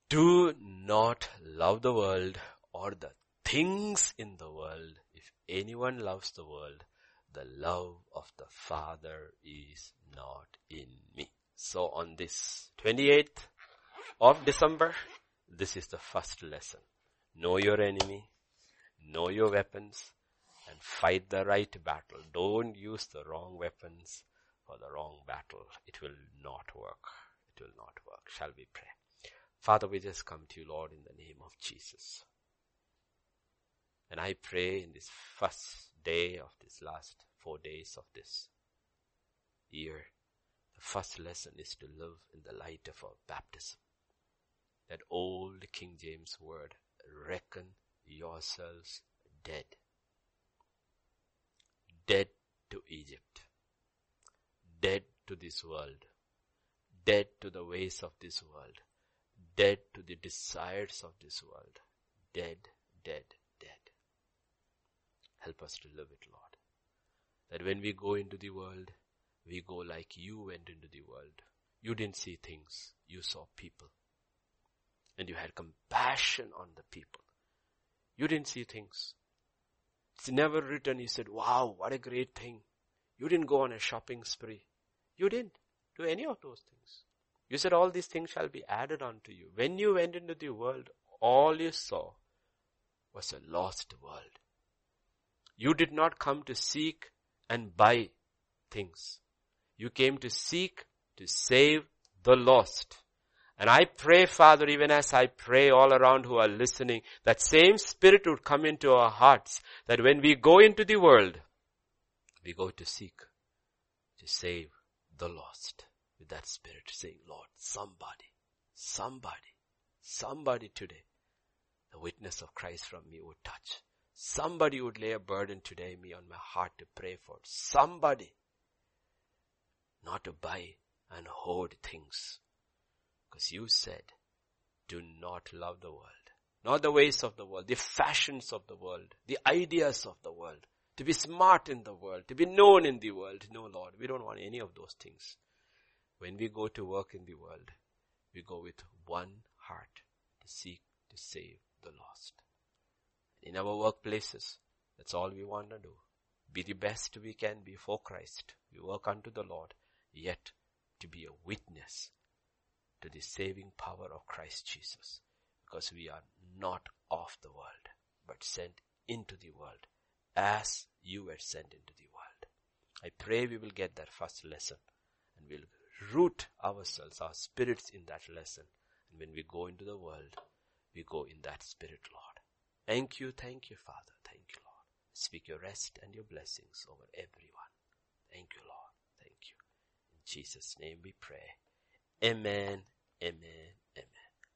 Do not love the world or the things in the world. If anyone loves the world, the love of the Father is not in me. So on this 28th of December, this is the first lesson. Know your enemy, know your weapons, and fight the right battle. Don't use the wrong weapons for the wrong battle. It will not work. It will not work. Shall we pray? Father, we just come to you, Lord, in the name of Jesus. And I pray in this first day of this last four days of this year, the first lesson is to live in the light of our baptism. That old King James word, reckon yourselves dead. Dead to Egypt. Dead to this world. Dead to the ways of this world. Dead to the desires of this world. Dead, dead. Help us to live it, Lord. That when we go into the world, we go like you went into the world. You didn't see things, you saw people. And you had compassion on the people. You didn't see things. It's never written, you said, wow, what a great thing. You didn't go on a shopping spree. You didn't do any of those things. You said all these things shall be added unto you. When you went into the world, all you saw was a lost world. You did not come to seek and buy things. You came to seek to save the lost. And I pray, Father, even as I pray all around who are listening, that same spirit would come into our hearts, that when we go into the world, we go to seek, to save the lost. With that spirit saying, Lord, somebody, somebody, somebody today, the witness of Christ from me would touch. Somebody would lay a burden today me on my heart to pray for. Somebody. Not to buy and hoard things. Because you said, do not love the world. Not the ways of the world, the fashions of the world, the ideas of the world. To be smart in the world, to be known in the world. No, Lord, we don't want any of those things. When we go to work in the world, we go with one heart to seek to save the lost. In our workplaces, that's all we want to do. Be the best we can be for Christ. We work unto the Lord, yet to be a witness to the saving power of Christ Jesus. Because we are not of the world, but sent into the world as you were sent into the world. I pray we will get that first lesson and we'll root ourselves, our spirits in that lesson. And when we go into the world, we go in that spirit, Lord. Thank you, thank you, Father. Thank you, Lord. Speak your rest and your blessings over everyone. Thank you, Lord. Thank you. In Jesus' name we pray. Amen, amen.